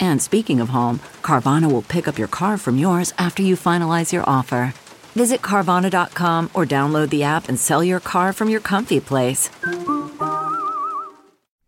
And speaking of home, Carvana will pick up your car from yours after you finalize your offer. Visit Carvana.com or download the app and sell your car from your comfy place.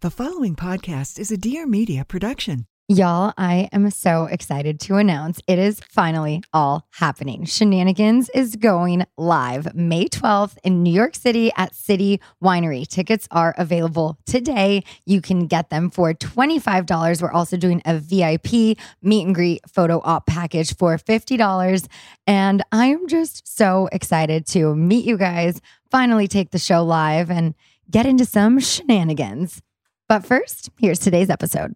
The following podcast is a Dear Media production. Y'all, I am so excited to announce it is finally all happening. Scheananigans is going live May 12th in New York City at City Winery. Tickets are available today. You can get them for $25. We're also doing a VIP meet and greet photo op package for $50. And I'm just so excited to meet you guys, finally take the show live, and get into some shenanigans. But first, here's today's episode.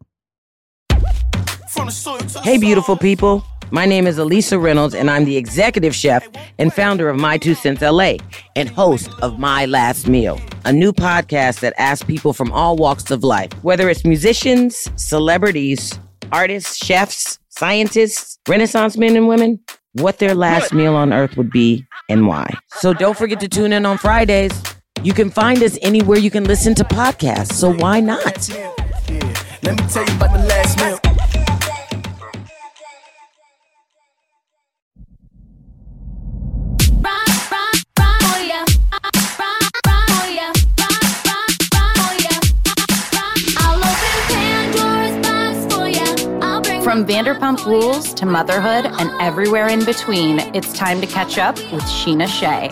Hey, beautiful people. My name is Alisa Reynolds, and I'm the executive chef and founder of My Two Cents LA and host of My Last Meal, a new podcast that asks people from all walks of life, whether it's musicians, celebrities, artists, chefs, scientists, Renaissance men and women, what their last meal on earth would be and why. So don't forget to tune in on Fridays. You can find us anywhere you can listen to podcasts, so why not? Let me tell you about the last meal. From Vanderpump Rules to motherhood and everywhere in between, it's time to catch up with Scheana Shay.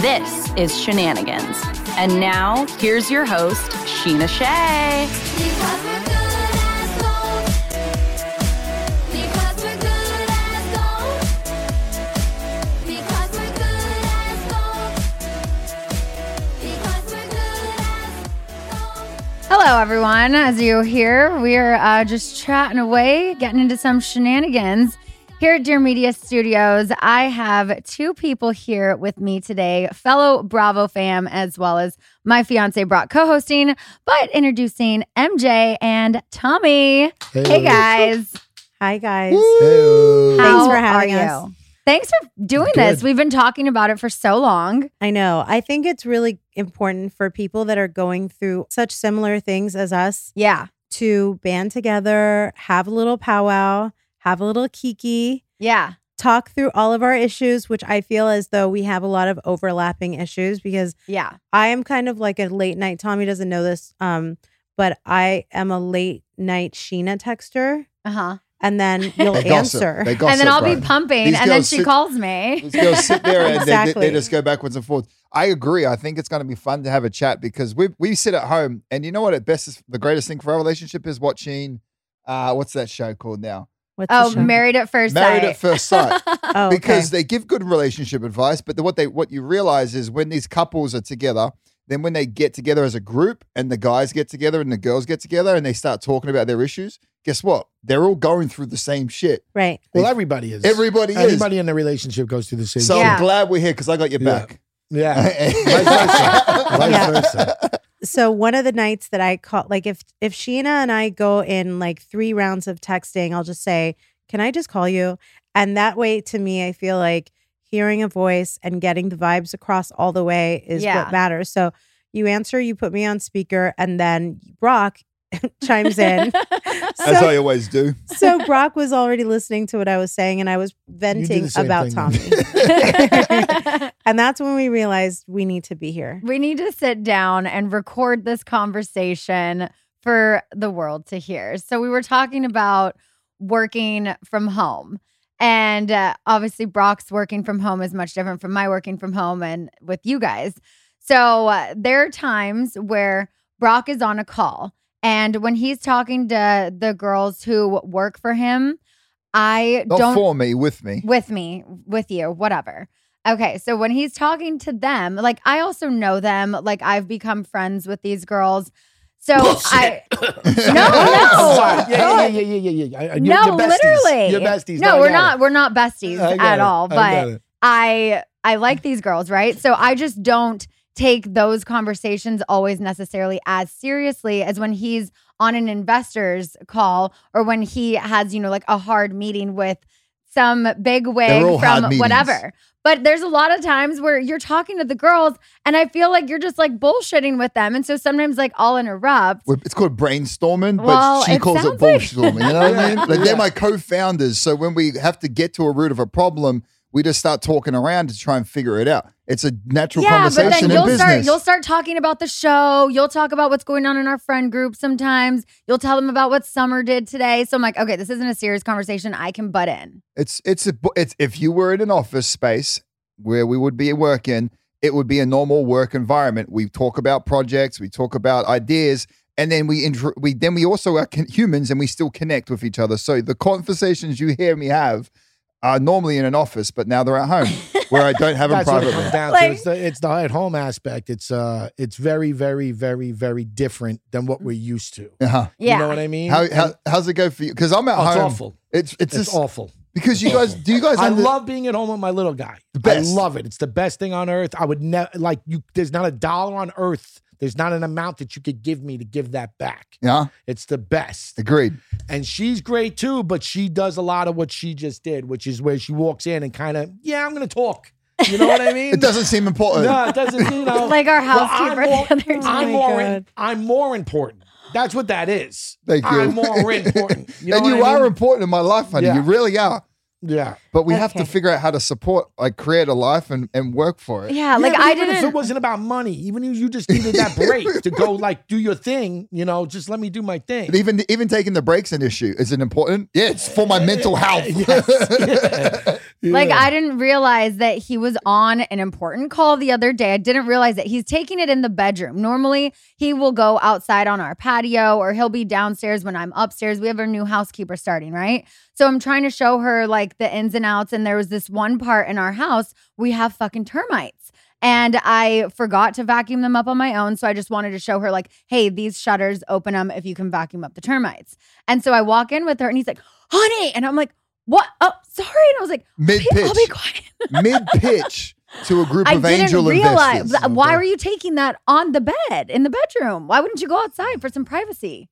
This is Scheananigans. And now, here's your host, Scheana Shay. Hello, everyone. As you hear, we're uh, just chatting away, getting into some shenanigans. Here at Dear Media Studios, I have two people here with me today, fellow Bravo fam, as well as my fiance Brock co hosting, but introducing MJ and Tommy. Hey, guys. Hi guys. Hey. Thanks for having are us. you? Thanks for doing this. We've been talking about it for so long. I know. I think it's really important for people that are going through such similar things as us Yeah. to band together, have a little powwow, have a little kiki, Yeah. talk through all of our issues, which I feel as though we have a lot of overlapping issues because Yeah. I am kind of like a late night. Tommy doesn't know this, um, but I am a late night Scheana texter. Uh huh. And then you'll They gossip. answer. They And then I'll be pumping, These and then she sit- calls me. These girls sit there and they- they, Exactly. they just go backwards and forwards. I agree. I think it's going to be fun to have a chat because we we sit at home and you know what? At best, is the greatest thing for our relationship is watching. Uh, what's that show called now? What's Oh, married at first Married sight. Married at First Sight. Oh, because they give good relationship advice, but the, what they what you realize is when these couples are together, then when they get together as a group and the guys get together and the girls get together and they start talking about their issues, guess what? They're all going through the same shit. right. Well, everybody is. Everybody is. Everybody in the relationship goes through the same. So Yeah. I'm glad we're here because I got your Yeah. back. Yeah. Vice versa. Vice Yeah. versa. so one of the nights that I call like if if Scheana and I go in like three rounds of texting, I'll just say, "Can I just call you?" And that way, to me, I feel like hearing a voice and getting the vibes across all the way is Yeah. what matters. So you answer, you put me on speaker, and then Brock chimes in. As so, I always do. so Brock was already listening to what I was saying, and I was venting about thing. Tommy. and that's when we realized we need to be here. we need to sit down and record this conversation for the world to hear. So we were talking about working from home And uh, obviously, Brock's working from home is much different from my working from home and with you guys. So uh, there are times where Brock is on a call, and when he's talking to the girls who work for him, I Not don't for me, with me. with me, with you, whatever. Okay, so when he's talking to them, like I also know them, like I've become friends with these girls. So I no, no, yeah, yeah, yeah, yeah, yeah, yeah. I- I- no, you're besties. literally. You're besties. No, I we're not. it. We're not besties at it. all. But it. I I like these girls, right? So I just don't take those conversations always necessarily as seriously as when he's on an investor's call or when he has, you know, like a hard meeting with some big wig from whatever. But there's a lot of times where you're talking to the girls and I feel like you're just like bullshitting with them. And so sometimes like I'll interrupt. We're- It's called brainstorming, Well, but she it calls it sounds like- bullshitting. You know what I mean? Like they're my co-founders. So when we have to get to a root of a problem, we just start talking around to try and figure it out. It's a natural yeah, but conversation then in you'll business. start you'll start talking about the show. You'll talk about what's going on in our friend group sometimes. You'll tell them about what Summer did today. So I'm like, okay, this isn't a serious conversation. I can butt in. It's it's a it's if you were in an office space where we would be working, it would be a normal work environment. We talk about projects, we talk about ideas, and then we intro, we then we also are con- humans and we still connect with each other. So the conversations you hear me have are normally in an office, but now they're at home where I don't have them That's what it privately. comes down to. It's the, it's the at home aspect. It's uh, it's very, very, very, very different than what we're used to. Uh-huh. You know what I mean? How, how how's it go for you? Because I'm at Oh, it's home. awful. It's it's, It's just awful. because you guys do you guys I under- love being at home with my little guy. best. I love it. It's the best thing on earth. I would never like you. There's not a dollar on earth. There's not an amount that you could give me to give that back. Yeah, It's the best. agreed. And she's great too, but she does a lot of what she just did, which is where she walks in and kind of, yeah, I'm going to talk. You know what I mean? It doesn't seem important. No, it doesn't. You know, Like our Well, housekeeper I'm more, the other day. I'm more. God. I'm more important. That's what that is. Thank you. I'm more important. You know and you I are important in my life, honey. Yeah. You really are. Yeah. But we have to Okay. figure out how to support, like, create a life and, and work for it. Yeah, like Yeah, but I even If it didn't. wasn't about money, even if you just needed that break to go like do your thing, you know, just let me do my thing. But even even taking the breaks an issue. Is it important? Yeah, it's for my mental health. Like I didn't realize that he was on an important call the other day. I didn't realize that he's taking it in the bedroom. Normally, he will go outside on our patio or he'll be downstairs when I'm upstairs. We have a new housekeeper starting, right? So I'm trying to show her like the ins and outs and there was this one part in our house we have fucking termites. And I forgot to vacuum them up on my own. So I just wanted to show her, like, hey, these shutters, open them if you can vacuum up the termites. And so I walk in with her and he's like, honey. And I'm like, what? Oh, sorry. And I was like, Mid "Okay, I'll be pitch. quiet. Mid pitch to a group I of didn't angel realize. investors. Why were you taking that on the bed in the bedroom? Why wouldn't you go outside for some privacy?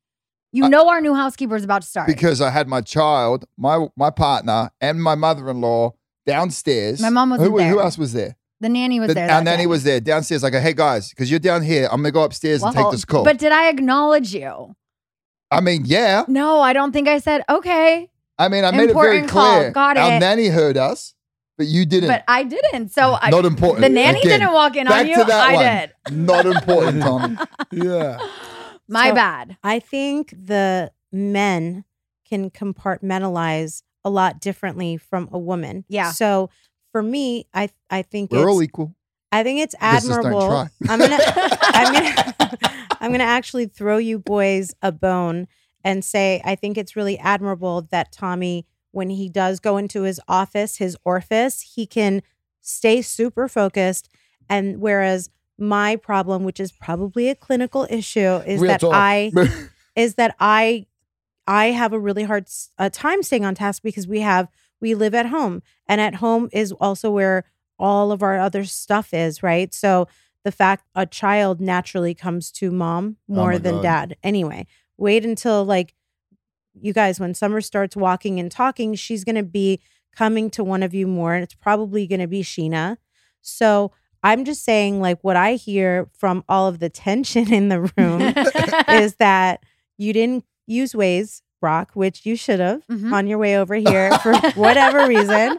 You know our new housekeeper is about to start. Because I had my child, my my partner, and my mother in law downstairs. My mom wasn't who, Who else was there? the nanny was The- there. Our that nanny day. was there downstairs. Like, hey guys, because you're down here, I'm gonna go upstairs and take Well, this call. But did I acknowledge you? I mean, yeah. No, I don't think I said okay. I mean, I made it very Important call. clear. Got Our it. nanny heard us, but you didn't. But I didn't. So I, Not important. The nanny Again, didn't walk in back on you. to that I one. did. Not important, Tommy. yeah. My So- bad. I think the men can compartmentalize a lot differently from a woman. Yeah. So for me, I I think We're it's all equal. I think it's admirable. I'm gonna I'm gonna I'm gonna actually throw you boys a bone and say I think it's really admirable that Tommy, when he does go into his office, his orifice, he can stay super focused. And whereas my problem, which is probably a clinical issue, is Real that talk. I is that I I have a really hard uh, time staying on task because we have we live at home and at home is also where all of our other stuff is, right? So the fact a child naturally comes to mom more my than God. dad. Anyway, wait until like you guys when Summer starts walking and talking, she's going to be coming to one of you more and it's probably going to be Scheana. So I'm just saying like what I hear from all of the tension in the room is that you didn't use Waze, Brock, which you should have Mhm. on your way over here for whatever reason.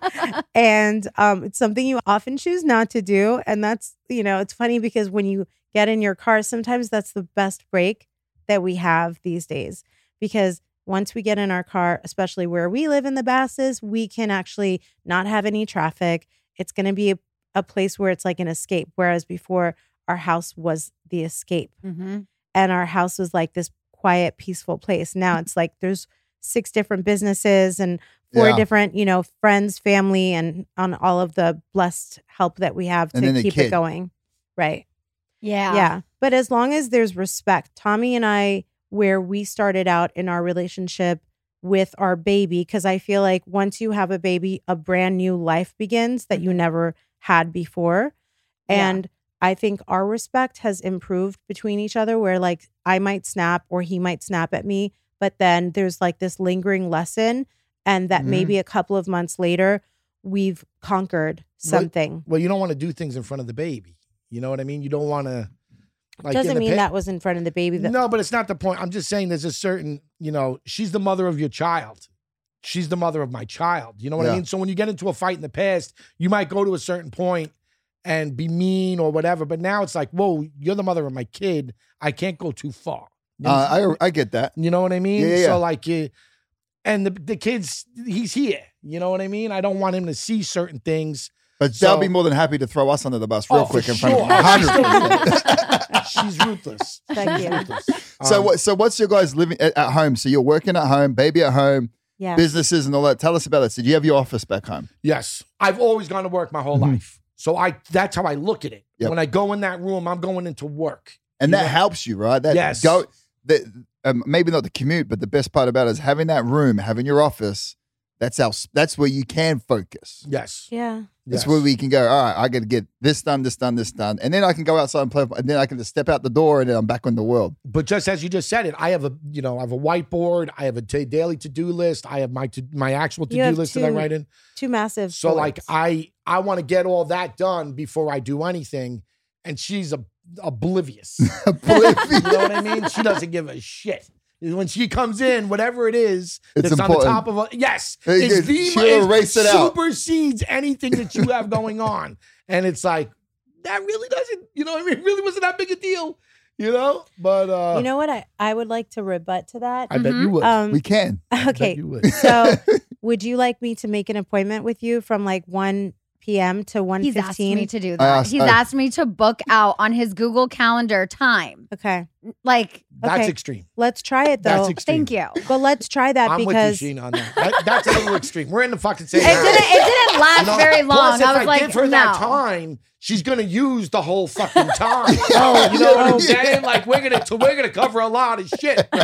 And um, it's something you often choose not to do. And that's, you know, it's funny because when you get in your car, sometimes that's the best break that we have these days because once we get in our car, especially where we live in the Basses, we can actually not have any traffic. It's going to be a, place where it's like an escape. Whereas before, our house was the escape Mm-hmm. and our house was like this quiet, peaceful place. Now it's like there's six different businesses and four Yeah. different, you know, friends, family, and on all of the blessed help that we have to keep it going. Right. Yeah. Yeah. But as long as there's respect, Tommy and I, where we started out in our relationship with our baby, because I feel like once you have a baby, a brand new life begins that you never had before. Yeah. And I think our respect has improved between each other, where like I might snap or he might snap at me, but then there's like this lingering lesson. And that Mhm. maybe a couple of months later, we've conquered something. Well, you don't want to do things in front of the baby. You know what I mean? You don't want to. Like Doesn't mean that was in front of the baby. That, No, but it's not the point. I'm just saying there's a certain, you know, she's the mother of your child. She's the mother of my child. You know what I mean? So when you get into a fight in the past, you might go to a certain point and be mean or whatever. But now it's like, whoa, you're the mother of my kid. I can't go too far. You, Uh, I I get that. you know what I mean? Yeah, yeah, yeah. So like, uh, and the the kids, he's here. You know what I mean? I don't want him to see certain things. But So- they'll be more than happy to throw us under the bus real Oh, quick in front sure. of hundred. She's ruthless. Thank She's you. ruthless. So Um, what? So what's your guys living at, at home? So you're working at home, baby at home, yeah. businesses and all that. Tell us about this. Did you have your office back home? Yes, I've always gone to work my whole life. So I that's how I look at it. Mm-hmm. Yep. When I go in that room, I'm going into work. And that know- helps you, right? That Yes. Go. That um, maybe not the commute, but the best part about it is having that room, having your office. That's our. That's where you can focus. Yes. Yeah. That's yes. where we can go. All right, I got to get this done, this done, this done, and then I can go outside and play. And then I can just step out the door, and then I'm back in the world. But just as you just said it, I have a you know I have a whiteboard. I have a t- daily to do list. I have my to, my actual to do have list that I two- write in. Two massive. So like. I I want to get all that done before I do anything, and she's a, oblivious. Oblivious. you know what I mean? She doesn't give a shit. When she comes in, whatever it is It's that's important. on the top of a yes, Hey, it's good. the She'll it erase it out. supersedes anything that you have going on, and it's like that really doesn't. You know, what I mean, it really wasn't that big a deal. You know, but uh, you know what? I, I would like to rebut to that. I bet you would. Um, we can. Okay. you would. So, would you like me to make an appointment with you from like 1 p.m. to 1 He's asked me to do that. asked- He's I- asked me to book out on his Google Calendar time. Okay. Like, That's Okay. extreme. Let's try it though. That's extreme. thank you. but let's try that I'm because with you, Sheen, on that. That- That's a little extreme. We're in the fucking same. It house. didn't. It didn't last know? very Plus, long. if I was like, give her no. that time, she's gonna use the whole fucking time. Oh, you know what. I'm saying? Like we're gonna, we're gonna cover a lot of shit. Bro.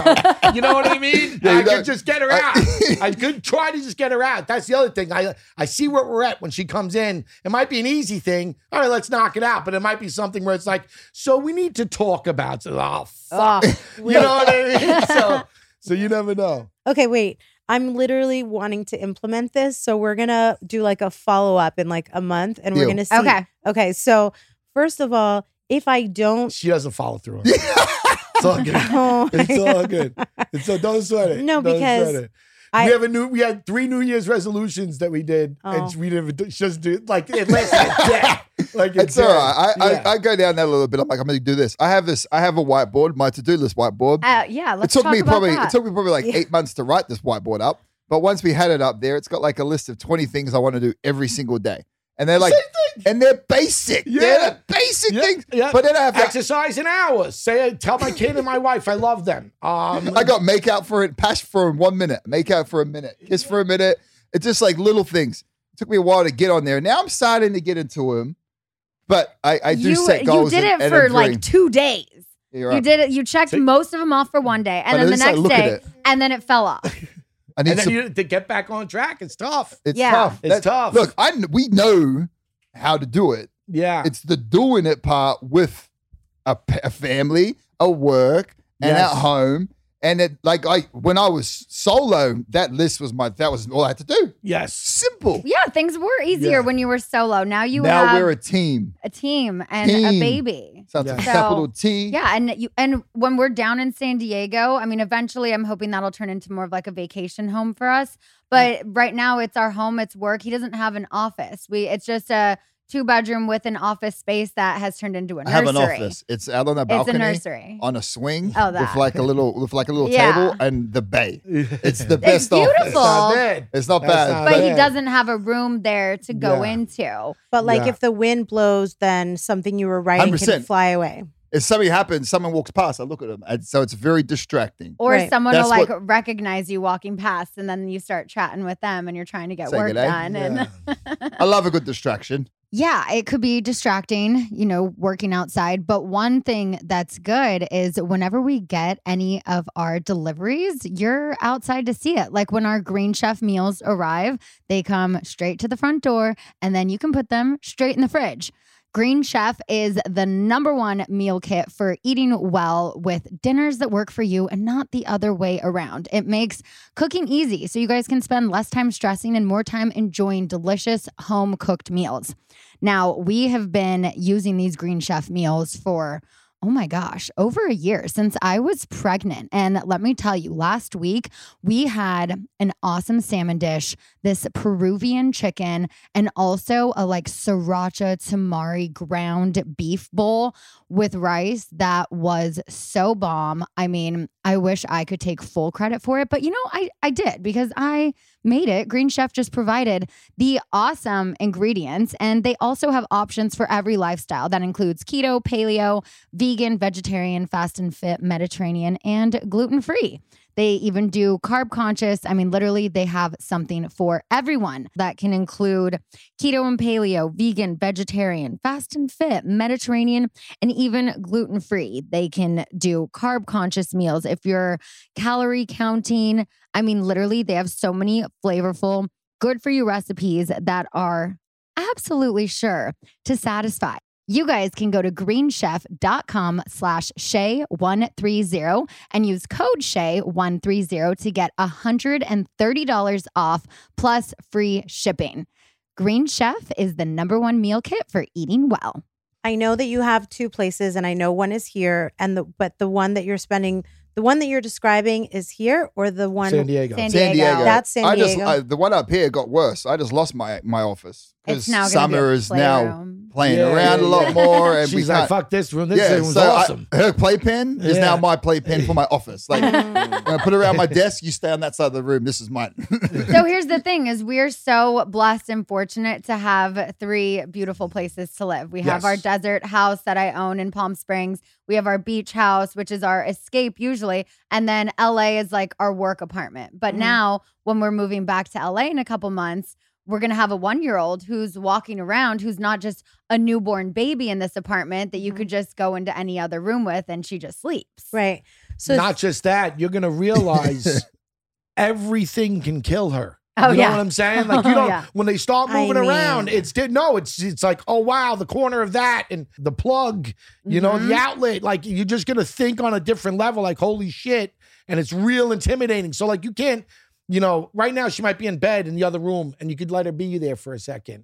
You know what I mean? Yeah, I could just get her out. I could try to just get her out. That's the other thing. I I see where we're at when she comes in. It might be an easy thing. All right, let's knock it out. But it might be something where it's like, so we need to talk about. it. Oh fuck. Ugh. you know what I mean? So so you never know. Okay, wait. I'm literally wanting to implement this. So we're going to do like a follow up in like a month and we're Deal. going to see. Okay. Okay. So, first of all, if I don't. She doesn't follow through. it's all good. Oh, It's all God. good. It's all, don't sweat it. No, Don't because sweat it. I- we have a new. We had three New Year's resolutions that we did, Oh. and we didn't. do- do. Like it lasted a day. Like It's a all I, Yeah. I, I go down that a little bit. I'm like, I'm going to do this. I have this. I have a whiteboard, my to do list whiteboard. Uh, yeah, let's it took talk me about probably that. it took me probably like Yeah. eight months to write this whiteboard up. But once we had it up there, it's got like a list of 20 things I want to do every single day. And they're like, and they're basic. They're the basic Yeah, things. yeah. But then I have to, exercise in hours. Say, tell my kid and my wife I love them. Um, I got make out for it, pass for one minute, make out for a minute, kiss for a minute. It's just like little things. It took me a while to get on there. Now I'm starting to get into them, but I, I do you, set goals. you did and- it and for dream. like two days. You're You right. did it. You checked See? most of them off for one day, and But then the next look day, and then it fell off. I need and then some- you, to get back on track, it's tough. it's Yeah. tough. It's That- tough. Look, I we know how to do it. Yeah, It's the doing it part with a family, a work, and Yes. at home. And it like I when I was solo, that list was my that was all I had to do. yes. Simple. Yeah, things were easier Yeah. when you were solo. Now you now have we're a team. a team and a Team. baby. Sounds Yeah. like So, capital T. Yeah, and you and when we're down in San Diego, I mean, eventually, I'm hoping that'll turn into more of like a vacation home for us. But right now, it's our home, it's work. He doesn't have an office. We it's just a two bedroom with an office space that has turned into a I nursery. I have an office. It's out on a It's a nursery. on a swing Oh, with like a little with like a little Yeah. table and the bay. It's the It's best office. beautiful. Not bad. It's not That's bad. not But he doesn't have a room there to go Yeah. into. But like Yeah. if the wind blows, then something you were writing can 100%. fly away. If something happens, someone walks past, I look at them. And so it's very distracting. Or Right. someone That's will like what- recognize you walking past and then you start chatting with them and you're trying to get Say work good day. done. And I love a good distraction. Yeah, it could be distracting, you know, working outside. But one thing that's good is whenever we get any of our deliveries, you're outside to see it. Like when our Green Chef meals arrive, they come straight to the front door and then you can put them straight in the fridge. Green Chef is the number one meal kit for eating well with dinners that work for you and not the other way around. It makes cooking easy so you guys can spend less time stressing and more time enjoying delicious home cooked meals. Now, we have been using these Green Chef meals for Oh my gosh, over a year since I was pregnant. And let me tell you, last week we had an awesome salmon dish, this Peruvian chicken, and also a like sriracha tamari ground beef bowl with rice that was so bomb. I mean, I wish I could take full credit for it, but you know, I, I did because I made it. Green Chef just provided the awesome ingredients, and they also have options for every lifestyle that includes keto, paleo, vegan, vegetarian, fast and fit, Mediterranean, and gluten free. They even do carb conscious. I mean, literally, they have something for everyone that can include keto and paleo, vegan, vegetarian, fast and fit, Mediterranean, and even gluten free. They can do carb conscious meals if you're calorie counting. I mean, literally, they have so many flavorful, good for you recipes that are absolutely sure to satisfy. You guys can go to greenchef.com slash Shay130 and use code Shay130 to get $130 off plus free shipping. Green Chef is the number one meal kit for eating well. I know that you have two places, and I know one is here, and the but the one that you're spending, the one that you're describing is here, or the one San Diego. San San Diego. Diego. That's San I just Diego. I, the one up here got worse. I just lost my my office It's because now Summer is now playing Yeah, around yeah, a lot yeah. more, and we She's like, can't. fuck this room. This yeah, room's so I- awesome. her playpen is Yeah. now my playpen for my office. Like when I put it around my desk, you stay on that side of the room. This is mine. so here's the thing is we're so blessed and fortunate to have three beautiful places to live. We have Yes. our desert house that I own in Palm Springs. We have our beach house, which is our escape usually, and then LA is like our work apartment. But Mhm. now when we're moving back to LA in a couple months, we're going to have a 1-year-old who's walking around who's not just a newborn baby in this apartment that you could just go into any other room with and she just sleeps. right. So Not just that, you're gonna realize everything can kill her. Oh, you know yeah. what I'm saying? Like you don't Yeah. when they start I moving around, it's did no, it's it's like, oh wow, the corner of that and the plug, you know, Mhm. the outlet. Like you're just gonna think on a different level, like, holy shit. And it's real intimidating. So like you can't, you know, right now she might be in bed in the other room and you could let her be there for a second.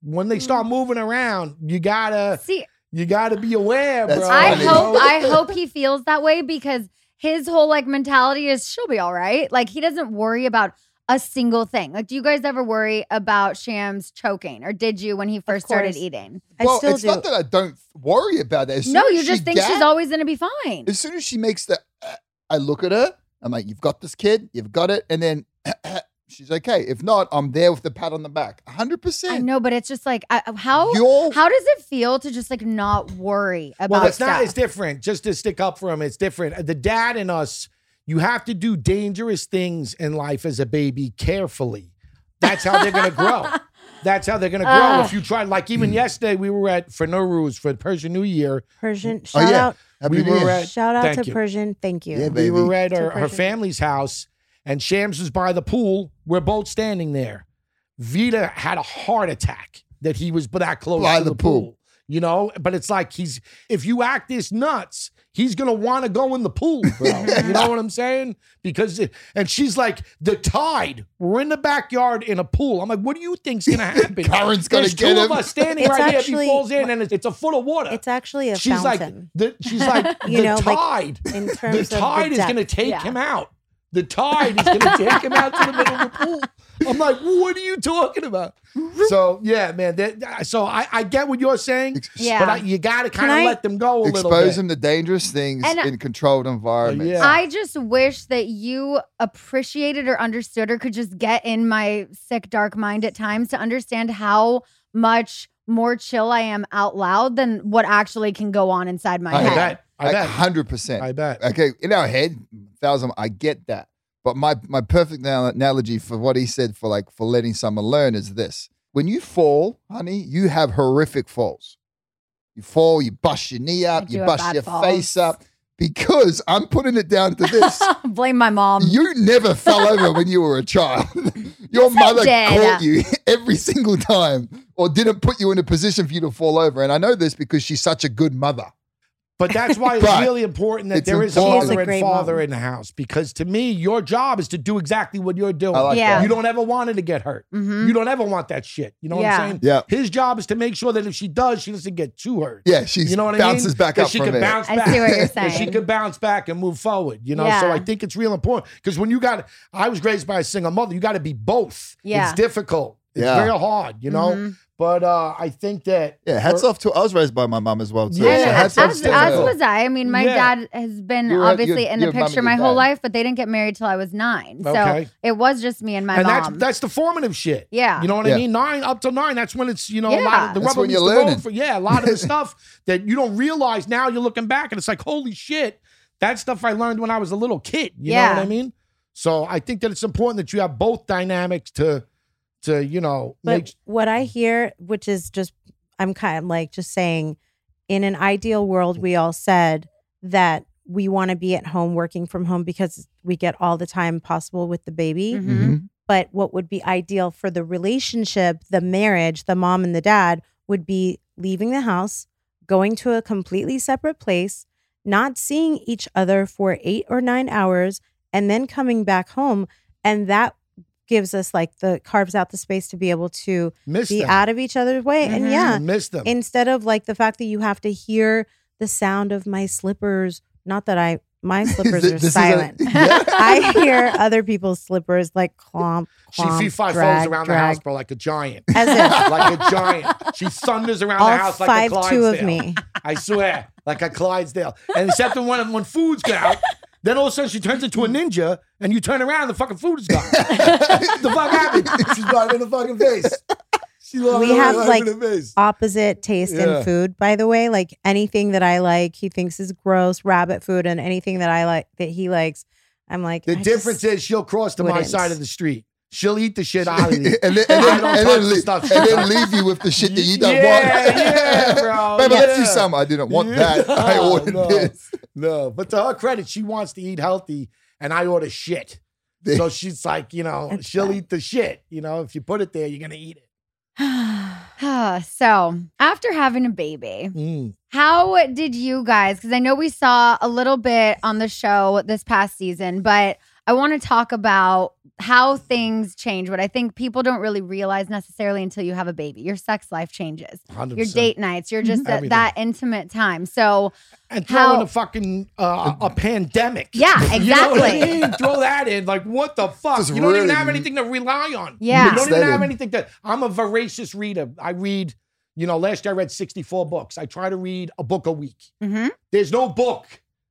When they start moving around, you gotta See, you gotta be aware, That's bro. I funny. hope? I hope he feels that way because his whole like mentality is she'll be all right. Like he doesn't worry about a single thing. Like, do you guys ever worry about Shams choking, or did you when he first started course. eating? I well, still it's do. not that I don't worry about that. No, you just she think she's always gonna be fine. As soon as she makes the, uh, I look at her. I'm like, "You've got this, kid. You've got it." And then she's okay. If not, I'm there with the pat on the back. 100. I percent know, but it's just like I, how You're how does it feel to just like not worry about Well, it's stuff? not. It's different. Just to stick up for him, it's different. The dad in us, you have to do dangerous things in life as a baby carefully. That's how they're gonna grow. That's how they're gonna grow. Ugh. if you try, like even mm. yesterday, we were at for Nowruz for Persian New Year. Persian. Oh Shout yeah, out. Happy We New were Year. at- Shout out to you. Persian. Thank you. Yeah, We were at To her, her family's house, and Shams was by the pool. We're both standing there. Vida had a heart attack that he was that close By to the the, pool. pool. You know, but it's like he's if you act this nuts, he's gonna want to go in the pool, bro. you know what I'm saying? Because it, and she's like the tide. We're in the backyard in a pool. I'm like, what do you think's gonna happen? Current's gonna There's get two him. of us standing It's right here. If actually- he falls in, and it's, it's a foot of water. It's actually a she's fountain. like the, she's like You the know, like, tide. in the terms of the tide is depth. gonna take Yeah. him out. The tide is going to take him out to the middle of the pool. I'm like, what are you talking about? So yeah, man. That, so I, I get what you're saying, Yeah. but I, you got to kind of let them go a little Expose them to dangerous things And- in controlled environments. yeah. I just wish that you appreciated or understood or could just get in my sick, dark mind at times to understand how much more chill I am out loud than what actually can go on inside my I head. bet. I bet. Hundred percent. I bet. Okay, in our head, thousand. I get that, but my my perfect analogy for what he said for like for letting someone learn is this: when you fall, honey, you have horrific falls. You fall, you bust your knee up, you bust your falls. face up. Because I'm putting it down to this: Blame my mom. you never fell over when you were a child. Your Yes, mother caught you every single time, or didn't put you in a position for you to fall over. And I know this because she's such a good mother. But that's why it's But really important that there is important. a She's a mother and father mom. in the house. Because to me, your job is to do exactly what you're doing. I like Yeah. that. You don't ever want her to get hurt. Mhm. You don't ever want that shit. You know what I'm saying? Yeah. His job is to make sure that if she does, she doesn't get too hurt. Yeah, she You know what I bounces mean? back That up she from can there. bounce I back. see what you're That she saying. could bounce back and move forward. You know, so I think it's real important because when you got, I was raised by a single mother. You got to be both. Yeah. it's difficult. It's Yeah. very hard. You know, Mhm. But uh, I think that Yeah, hats off to I was raised by my mom as well too. Yeah, so hats as, off as, to as her. was I. I mean, my Yeah. dad has been You're- obviously you're- in the picture my whole dad. life, but they didn't get married till I was nine. So Okay. it was just me and my and mom. that's that's the formative shit. Yeah. you know what Yeah. I mean. Nine up to nine, that's when it's you know a lot of the That's rubber meets the road for yeah a lot of the stuff that you don't realize now. You're looking back and it's like holy shit, that stuff I learned when I was a little kid. You know Yeah. what I mean? So I think that it's important that you have both dynamics to to you know But make what I hear, which is just, I'm kind of like just saying, in an ideal world, we all said that we want to be at home working from home because we get all the time possible with the baby. Mhm. Mhm. But what would be ideal for the relationship, the marriage, the mom and the dad would be leaving the house, going to a completely separate place, not seeing each other for eight or nine hours, and then coming back home. And that gives us like the carves out the space to be able to miss be them. out of each other's way. And Mhm. yeah, miss them. instead of like the fact that you have to hear the sound of my slippers. Not that I, my slippers This are is a- silent. Yeah. I hear other people's slippers like clomp, she clomp, fee fi drag, falls around the drag. house, bro, like a giant. As if like a giant. She thunders around all the house like five a two of Clydesdale. me. I swear, like a Clydesdale. And except when when food's out, then all of a sudden she turns into a ninja, and you turn around, and the fucking food is gone. the fuck happened? She's got it in the fucking face. She lost We have, like, in the face. Opposite taste Yeah. in food, by the way. Like anything that I like, he thinks is gross, rabbit food, and anything that I like that he likes, I'm like. The I difference is she'll cross to my wouldn't. side of the street. She'll eat the shit out of you. and then, and then, and then, the leave, stuff and then leave you with the shit that you don't yeah, want. yeah, bro. Baby, let's do yeah. some. I didn't want Yeah. that. I ordered no, this. No, but to her credit, she wants to eat healthy, and I order shit. So she's like, you know, That's she'll bad. eat the shit. You know, if you put it there, you're gonna eat it. so after having a baby, Mm. how did you guys? Because I know we saw a little bit on the show this past season, but I want to talk about how things change. What I think people don't really realize necessarily until you have a baby. Your sex life changes. 100%. Your date nights. You're just at Everything. that intimate time. So and throw how- in a fucking uh, a pandemic. Yeah, You know I exactly. mean? Throw that in. Like, what the fuck? Just you don't even have anything to rely on. Yeah. You don't even Extended. have anything to. I'm a voracious reader. I read. You know, last year I read 64 books. I try to read a book a week. mhm. There's no book.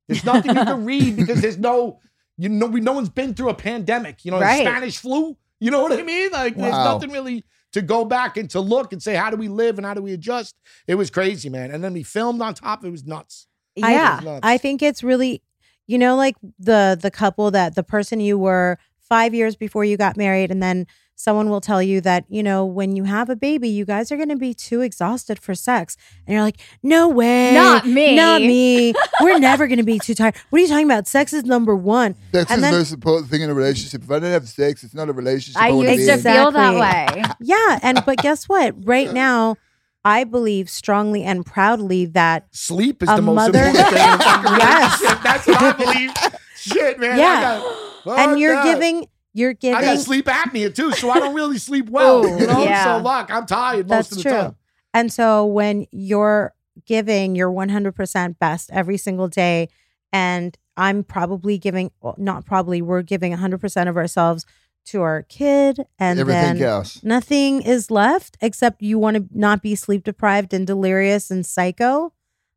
There's nothing you can read because there's no, you know, we, no one's been through a pandemic. You know, Right. Spanish flu. You know what I mean? Like, there's nothing really to go back and to look and say, how do we live and how do we adjust? It was crazy, man. And then we filmed on top. It was nuts. I- yeah. nuts. I think it's really, you know, like the the couple that the person you were five years before you got married, and then someone will tell you that you know when you have a baby, you guys are going to be too exhausted for sex, and you're like, no way, Not me. not me. We're never going to be too tired. What are you talking about? Sex is number one. Sex And is then- the most important thing in a relationship. If I don't have sex, it's not a relationship. I wanna used to in. feel that way. Yeah, and but guess what? Right now, I believe strongly and proudly that Sleep is the most mother- important thing in a fucking Yes. That's what I believe. Shit, man. I Yeah. got- and you're that. giving you're giving I got sleep apnea too, so I don't really sleep well. Ooh, you know, yeah. so look, I'm tired most That's of the true. time. And so when you're giving your 100% best every single day, and I'm probably giving, not probably, we're giving 100% of ourselves to our kid. And Everything then else. nothing is left except you want to not be sleep deprived and delirious and psycho,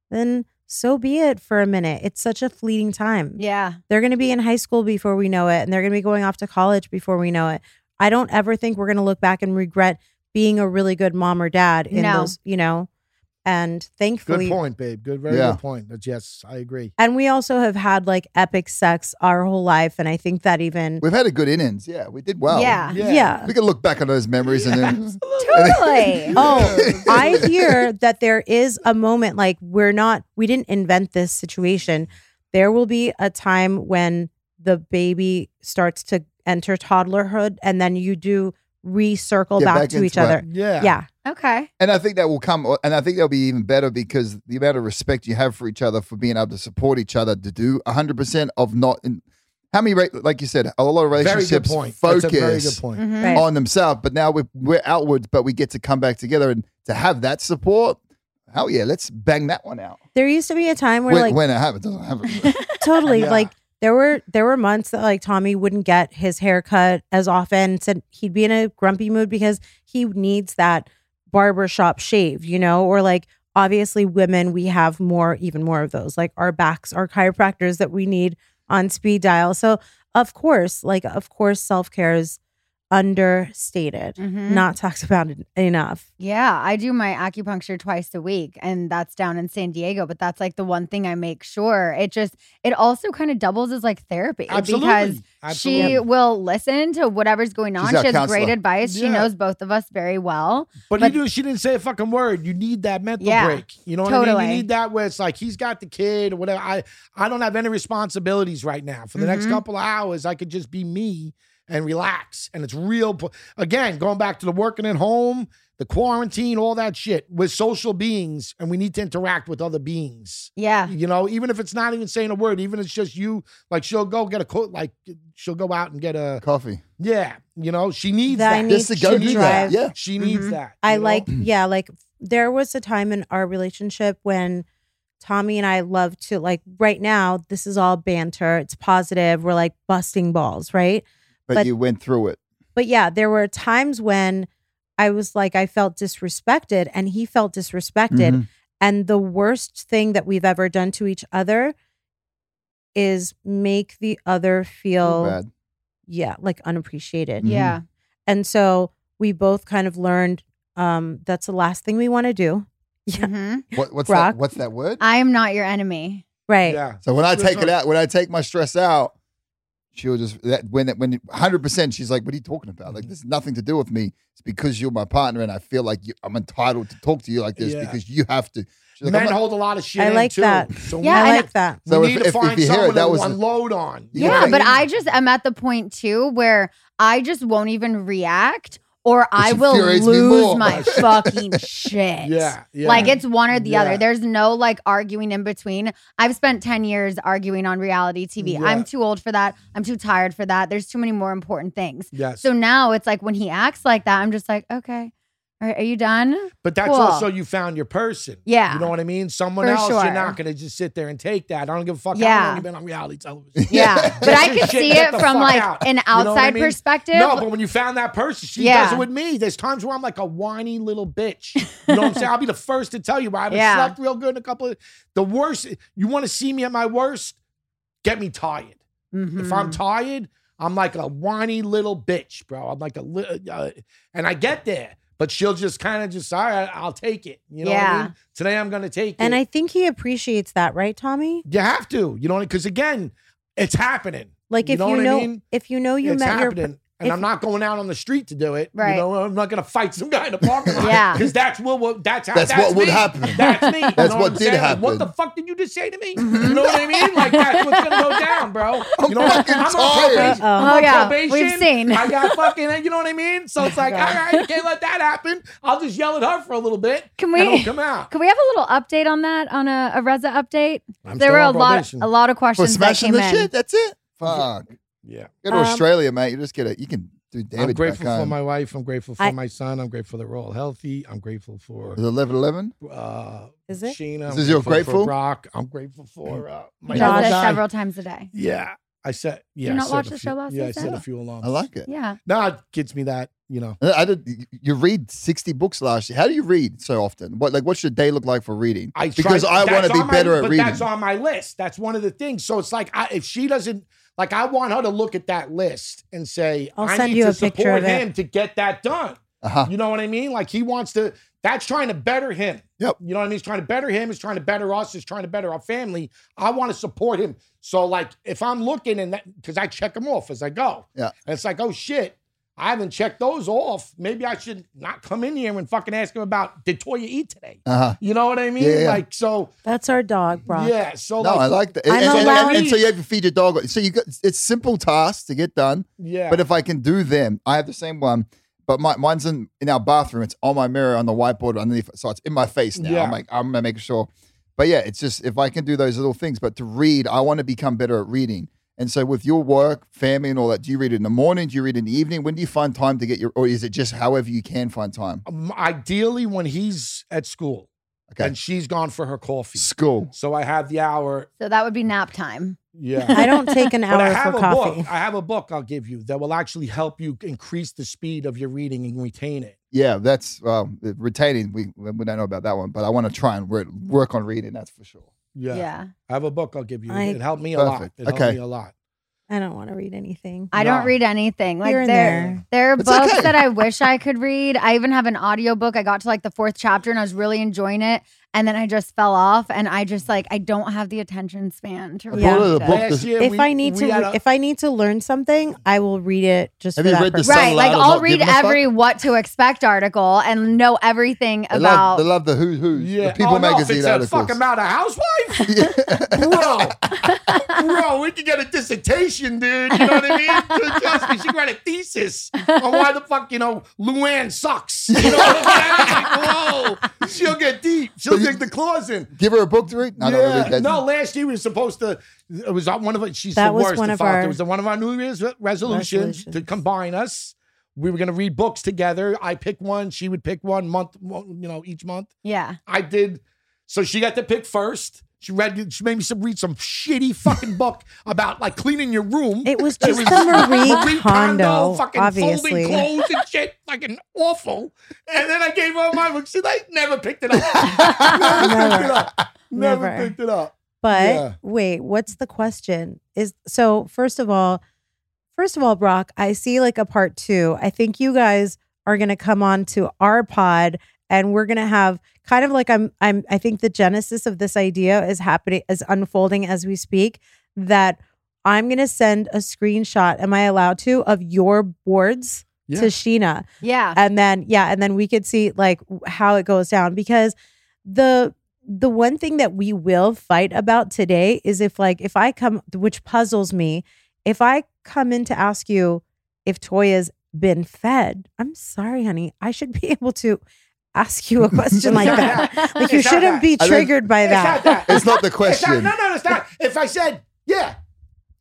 then so be it for a minute. It's such a fleeting time. Yeah. They're going to be in high school before we know it, and they're going to be going off to college before we know it. I don't ever think we're going to look back and regret being a really good mom or dad in No. those, you know. And thankfully, Good point, babe. Good, very Yeah. good point. That's yes, I agree. and we also have had like epic sex our whole life, and I think that even We've had a good innings. Yeah, we did well. Yeah. yeah. We can look back on those memories and then Totally. Oh, I hear that there is a moment like we're not, we didn't invent this situation. There will be a time when the baby starts to enter toddlerhood and then you do recircle back, back to each other. it. Yeah. Yeah. Okay. And I think that will come, and I think that'll be even better because the amount of respect you have for each other for being able to support each other to do 100% of not, in, how many, like you said, a lot of Very good relationships point. focus That's a very good point. Mhm. Right. on themselves, but now we're, we're outwards, but we get to come back together and to have that support. Hell yeah, let's bang that one out. There used to be a time where When, like when it happens, doesn't happen. totally Yeah. like there were there were months that like Tommy wouldn't get his hair cut as often. Said he'd be in a grumpy mood because he needs that barbershop shave, you know, or like obviously women we have more even more of those. Like our backs, our chiropractors that we need on speed dial. So of course, like of course self-care is understated, Mhm. not talked about enough. Yeah, I do my acupuncture twice a week and that's down in San Diego, but that's like the one thing I make sure. It just it also kind of doubles as like therapy Absolutely. because she Absolutely. will listen to whatever's going on. She's She has great counselor. advice. She knows both of us very well. But, But- you do. She didn't say a fucking word. You need that mental Yeah, break. You know what I mean? totally. You need that where it's like he's got the kid or whatever. I I don't have any responsibilities right now. For the next Mhm. couple of hours, I could just be me and relax. And it's real. Again, going back to the working at home, the quarantine, all that shit. We're social beings, and we need to interact with other beings. Yeah. You know, even if it's not even saying a word, even if it's just you. Like she'll go get a coat. Like she'll go out and get a Coffee. yeah. You know, she needs That that. I need Just to go to do that. drive. Yeah. She needs Mhm. that. I know? like, yeah, like there was a time in our relationship when Tommy and I love to, like, right now, this is all banter. It's positive. We're like busting balls, right? But, But- you went through it. But yeah, there were times when I was like, I felt disrespected and he felt disrespected. Mhm. And the worst thing that we've ever done to each other is make the other feel, Bad. yeah, like unappreciated. Mhm. Yeah. And so we both kind of learned um, that's the last thing we want to do. Yeah. Mhm. What, what's Brock? that? What's that word? I am not your enemy. Right. Yeah. So when I take it out, when I take my stress out, she'll just that when it when hundred percent, she's like, "What are you talking about? Mm-hmm. Like this has nothing to do with me. It's because you're my partner, and I feel like you, I'm entitled to talk to you like this Yeah. because you have to." She's like, Men "I'm not-" hold a lot of shit. I in, like too. that. So Yeah, I we, like that. So we if- need if- to if find you hear it, someone that to was- unload on. You Yeah, but I just am at the point too where I just won't even react or I will lose my fucking shit. Yeah, yeah. Like it's one or the Yeah. other. There's no like arguing in between. I've spent 10 years arguing on reality TV. Yeah. I'm too old for that. I'm too tired for that. There's too many more important things. Yes. So now it's like when he acts like that, I'm just like, okay, right, are you done? but that's Cool. also you found your person. Yeah. You know what I mean? Someone For else, sure. you're not going to just sit there and take that. I don't give a fuck how Yeah. long you've been on reality television. Yeah. but I could see it from like out. an You know I outside mean? perspective. No, but when you found that person, she Yeah. does it with me. There's times where I'm like a whiny little bitch. You know what I'm saying? I'll be the first to tell you. But I haven't Yeah. slept real good in a couple of. The worst. You want to see me at my worst? Get me tired. If I'm Mhm. tired, I'm like a whiny little bitch, bro. I'm like a li- uh, and I get there, but she'll just kind of just, all right, I'll take it. You know what I mean? Today I'm gonna take And it. And I think he appreciates that, right, Tommy? you have to, you know, because again, it's happening. Like You if know you what I know, mean? if you know you it's met your, happening. And if- I'm not going out on the street to do it. Right. You know, I'm not gonna fight some guy in the parking lot. Yeah. Because that's what, what that's how That's what would happen. That's me. You That's know what I'm did saying? Like, What the fuck did you just say to me? Mm-hmm. You know what I mean? Like that's what's gonna go down, bro. You know, fucking I'm on tired. probation. I'm Oh, on yeah. probation. We've seen. I got fucking, you know what I mean? So it's oh, like, all right, you can't let that happen. I'll just yell at her for a little bit. Can and we- it'll come out? Can we have a little update on that on a, a Reza update? I'm there still were a on lot a lot of For questions that smashing came the in. shit, that's it. Fuck. Yeah. Go to Um, Australia, mate. You just get it. You can dude, I'm grateful back for my wife. I'm grateful for I- my son. I'm grateful that we're all healthy. I'm grateful for Is it 11 11? uh, Is it? Scheana. Is I'm this your For grateful? Brock. I'm grateful for uh, my Josh. this guy. several times a day. Yeah, I said. Yeah, you I not said watch a the few- show last Yeah, I said a few alarms. I like it. Yeah. No, it gets me that. You know, I did. You read sixty books last year. How do you read so often? What like what's your day look like for reading? I because tried- I want to be on my- better at but reading. That's on my list. That's one of the things. So it's like I, if she doesn't like, I want her to look at that list and say, I'll I need you to a picture support of it. him to get that done. Uh-huh. You know what I mean? Like he wants to. That's trying to better him. Yep. You know what I mean? He's trying to better him. He's trying to better us. He's trying to better our family. I want to support him. So like, if I'm looking and that because I check them off as I go. Yeah. And it's like, oh shit. I haven't checked those off. Maybe I should not come in here and fucking ask him about did Toya eat today? Uh-huh. You know what I mean? Yeah, yeah. Like so. That's our dog, Brock. Yeah. So No, like, I like that. I'm And, and- and- and so you have to feed your dog. So you got it's simple tasks to get done. Yeah. But if I can do them, I have the same one. But my, mine's in, in our bathroom. It's on my mirror on the whiteboard underneath. So it's in my face now. Yeah. I'm like, I'm gonna make sure. But yeah, it's just if I can do those little things. But to read, I want to become better at reading. And so with your work, family, and all that, do you read it in the morning? Do you read in the evening? When do you find time to get your, or is it just however you can find time? um, ideally when he's at school Okay. and she's gone for her coffee. School. So I have the hour. So that would be nap time. Yeah. I don't take an But I hour have for a coffee. book. I have a book I'll give you that will actually help you increase the speed of your reading and retain it. Yeah, that's well, retaining. We we don't know about that one, but I want to try and work, work on reading. That's for sure. Yeah. Yeah. I have a book I'll give you. I- it helped me a lot. Perfect. It helped Okay. me a lot. I don't want to read anything. I No. don't read anything. Like Here and there, there. there are It's books okay. that I wish I could read. I even have an audiobook. I got to like the fourth chapter and I was really enjoying it. And then I just fell off and I just like I don't have the attention span to read. Yeah. Of the it. book Last year If we- I need to, we had a- if I need to learn something, I will read it just Have for you that read the purpose. Right, like I'll read giving fuck? every what to expect article and know everything They about. love, they love the who who's yeah. the People oh, no, magazine if it's articles. fuck about a housewife. Yeah. Bro, bro, we could get a dissertation, dude. You know what I mean? Trust me, she could write a thesis on why the fuck, you know, Luann sucks. You know what I'm saying? Whoa, she'll get deep. She'll But you- dig the claws in. Give her a book to read. No, no, yeah. read that. no, last year we were supposed to. It was one of our- she's That the was worst. one the of our- It was one of our New Year's re- resolutions, to combine us. We were going to read books together. I pick one, she would pick one month, you know, each month. yeah. I did. So she got to pick first. She read. She made me some read some shitty fucking book about like cleaning your room. It was It just was the Marie, Kondo, Kondo, fucking obviously. folding clothes and shit, fucking awful. And then I gave her my book. She like never picked it up. never, picked it up. Never, Never. picked it up. But Yeah. wait, what's the question? Is so first of all, first of all, Brock, I see like a part two. I think you guys are gonna come on to our pod and we're gonna have kind of like I'm I'm I think the genesis of this idea is happening is unfolding as we speak. That I'm gonna send a screenshot, am I allowed to, of your boards Yeah. to Scheana Yeah. and then yeah and then we could see like how it goes down because the the one thing that we will fight about today is if like if i come which puzzles me if i come in to ask you if toya's been fed i'm sorry honey i should be able to ask you a question like that like you shouldn't that. be I think- triggered by It's that that. It's not the It's not, question. no, no, it's not. If I said, yeah,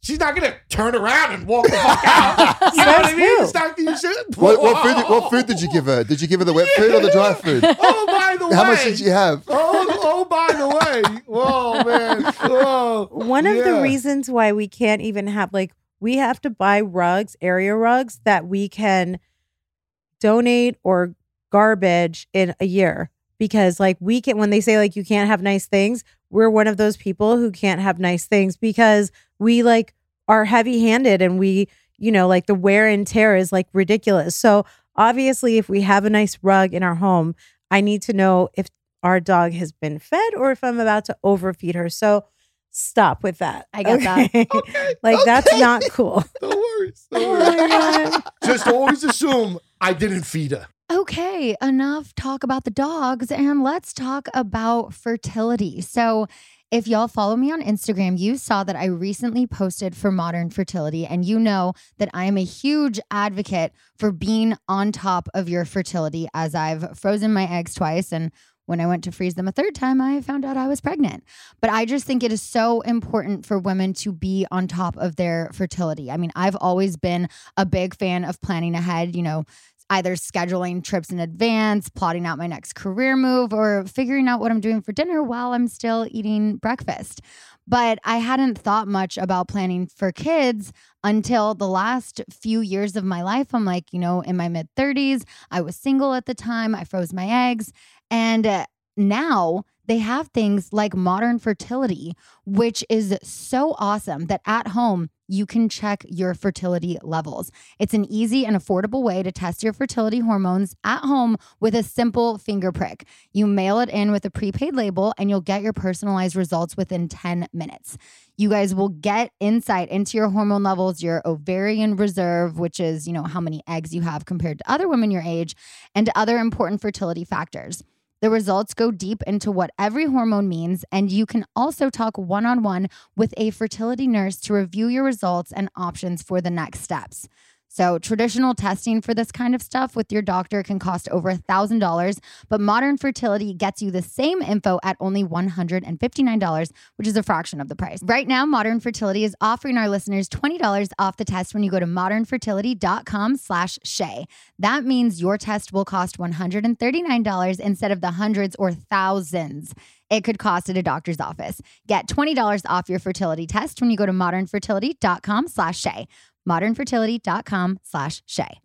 she's not gonna turn around and walk the fuck out. You know what I mean? It's not, you should, What, what food? What food did you give her? Did you give her the wet food or the dry food? Oh, by the way. How much did you have? Oh, oh, by the way. Whoa, man. Whoa. one of the reasons why we can't even have like we have to buy rugs area rugs that we can donate or garbage in a year because like we can when they say like you can't have nice things we're one of those people who can't have nice things because we like are heavy handed and we you know like the wear and tear is like ridiculous so obviously if we have a nice rug in our home i need to know if our dog has been fed or if i'm about to overfeed her so stop with that I get that. Okay. like that's okay. not cool No worries. No oh worries. my god Just always assume I didn't feed her. Okay, enough talk about the dogs and let's talk about fertility. So, if y'all follow me on Instagram, you saw that I recently posted for modern fertility, and you know that I am a huge advocate for being on top of your fertility as I've frozen my eggs twice and when I went to freeze them a third time, I found out I was pregnant. But I just think it is so important for women to be on top of their fertility. I mean, I've always been a big fan of planning ahead, you know, either scheduling trips in advance, plotting out my next career move, or figuring out what I'm doing for dinner while I'm still eating breakfast. But I hadn't thought much about planning for kids until the last few years of my life. I'm like, you know, in my mid 30s, I was single at the time, I froze my eggs. And uh, now they have things like modern fertility, which is so awesome that at home you can check your fertility levels. It's an easy and affordable way to test your fertility hormones at home with a simple finger prick. You mail it in with a prepaid label and you'll get your personalized results within 10 minutes. You guys will get insight into your hormone levels, your ovarian reserve, which is, you know, how many eggs you have compared to other women your age, and other important fertility factors. The results go deep into what every hormone means, and you can also talk one on one with a fertility nurse to review your results and options for the next steps. So, traditional testing for this kind of stuff with your doctor can cost over $1,000, but modern fertility gets you the same info at only $159, which is a fraction of the price. Right now, Modern Fertility is offering our listeners $20 off the test when you go to modernfertility.com slash Shay. That means your test will cost $139 instead of the hundreds or thousands it could cost at a doctor's office. Get $20 off your fertility test when you go to modernfertility.com slash Shay modernfertility.com slash Shay.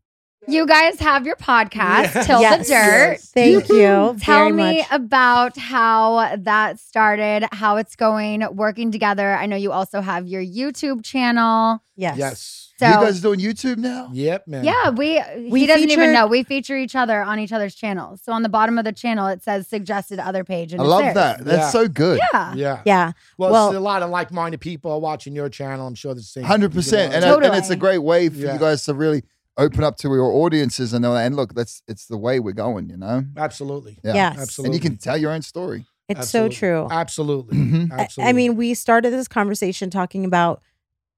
You guys have your podcast, Yes. Till Yes. the Dirt. Yes. Thank you Tell very me much. about how that started, how it's going, working together. I know you also have your YouTube channel. Yes. Yes. So, you guys doing YouTube now? Yep, man. yeah, we, We he doesn't feature- even know. We feature each other on each other's channels. So on the bottom of the channel, it says suggested other page. And I love theirs. that. That's Yeah. so good. Yeah. Yeah. Yeah. Well, Well- it's a lot of like-minded people are watching your channel. I'm sure the same. Hundred percent, and, know? uh, and it's a great way for Yeah. you guys to really open up to your audiences and know. And look, that's it's the way we're going. You know, absolutely. yeah, Yes. Absolutely. and you can tell your own story. It's Absolutely. so true. Absolutely. Mhm. I- Absolutely. I mean, we started this conversation talking about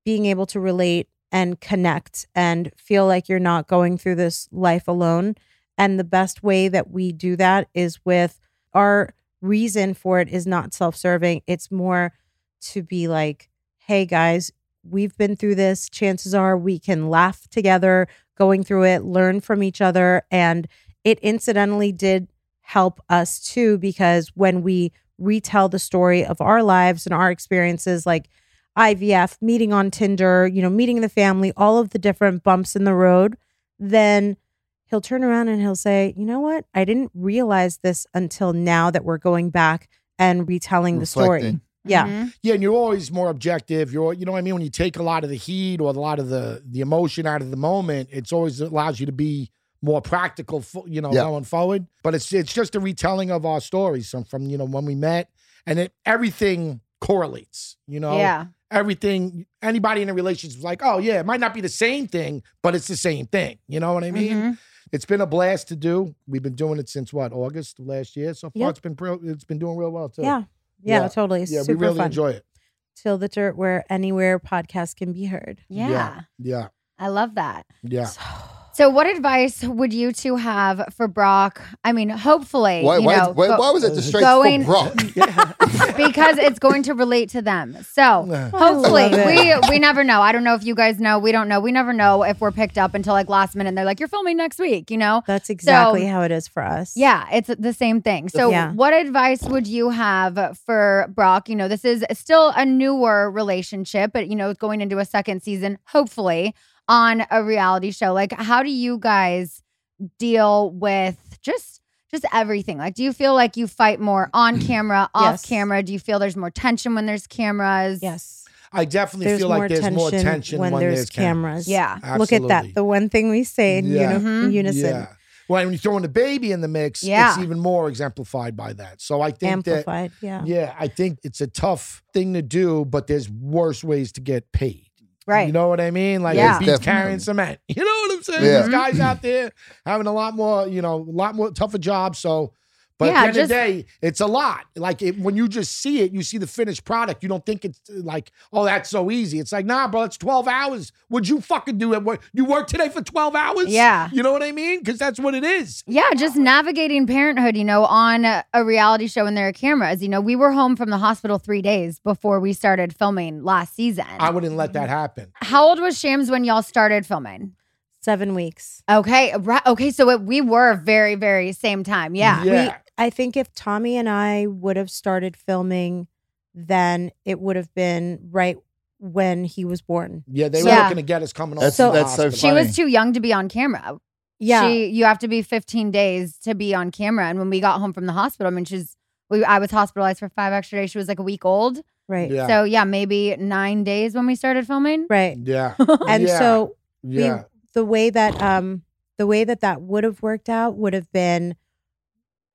being able to relate and connect and feel like you're not going through this life alone. And the best way that we do that is with our reason for it is not self serving. It's more to be like, hey guys, we've been through this. Chances are we can laugh together going through it, learn from each other. And it incidentally did help us too, because when we retell the story of our lives and our experiences, like IVF, meeting on Tinder, you know, meeting the family, all of the different bumps in the road, then he'll turn around and he'll say, you know what? I didn't realize this until now that we're going back and retelling the story. Reflecting. Yeah. Mhm. Yeah, and you're always more objective. You're, you know what I mean. When you take a lot of the heat or a lot of the the emotion out of the moment, it's always allows you to be more practical. fo- You know, Yeah. going forward. But it's it's just a retelling of our stories from from you know when we met, and it everything correlates. You know, Yeah. everything. Anybody in a relationship is like, oh yeah, it might not be the same thing, but it's the same thing. You know what I mean? Mhm. It's been a blast to do. We've been doing it since what August last year. So far, Yep. it's been pro- it's been doing real well too. Yeah. Yeah, Yeah. totally. Yeah, super we really fun. enjoy it. Till the dirt where anywhere podcast can be heard. Yeah. Yeah. Yeah. I love that. Yeah. So, what advice would you two have for Brock? I mean, hopefully, Why, you why, know, why, go- why was it just straight going- for Brock? because it's going to relate to them. So, hopefully, we we never know. I don't know if you guys know. We don't know. We never know if we're picked up until like last minute. and They're like, "You're filming next week," you know. That's exactly So- how it is for us. Yeah, it's the same thing. So, Yeah. what advice would you have for Brock? You know, this is still a newer relationship, but you know, it's going into a second season, hopefully, on a reality show. Like, how do you guys deal with just just everything? Like, do you feel like you fight more on camera, off Yes. camera? Do you feel there's more tension when there's cameras? Yes. I definitely There's feel more like there's more tension tension when when, there's cameras. Yeah. Look at that. The one thing we say in Yeah. uni- Mhm. unison. Yeah. Well, when you throw in the baby in the mix, Yeah. it's even more exemplified by that. So I think Amplified. yeah. yeah, I think it's a tough thing to do, but there's worse ways to get paid. Right. You know what I mean? Like Yeah. beats carrying cement. You know what I'm saying? Yeah. There's guys mm-hmm. out there having a lot more, you know, a lot more tougher jobs. So, But Yeah, at the end just- of the day, it's a lot. Like it, when you just see it, you see the finished product. You don't think it's uh, like, oh, that's so easy. It's like, nah, bro, it's 12 hours. Would you fucking do it? You work today for 12 hours? Yeah. You know what I mean? Because that's what it is. Yeah, just navigating parenthood, you know, on a, a reality show when there are cameras. You know, we were home from the hospital three days before we started filming last season. I wouldn't let that happen. How old was Shams when y'all started filming? Seven weeks. Okay, right. Okay, so it, we were very, very same time. Yeah. We, I think if Tommy and I would have started filming, then it would have been right when he was born. Yeah, they were Yeah. looking to get us coming That's- off. the that's so hospital. She was too young to be on camera. Yeah. She, you have to be 15 days to be on camera. And when we got home from the hospital, I mean, she's, we, I was hospitalized for five extra days. She was like a week old. Right. Yeah. So yeah, maybe nine days when we started filming. Right. Yeah. And Yeah. so Yeah. we the way that um the way that that would have worked out would have been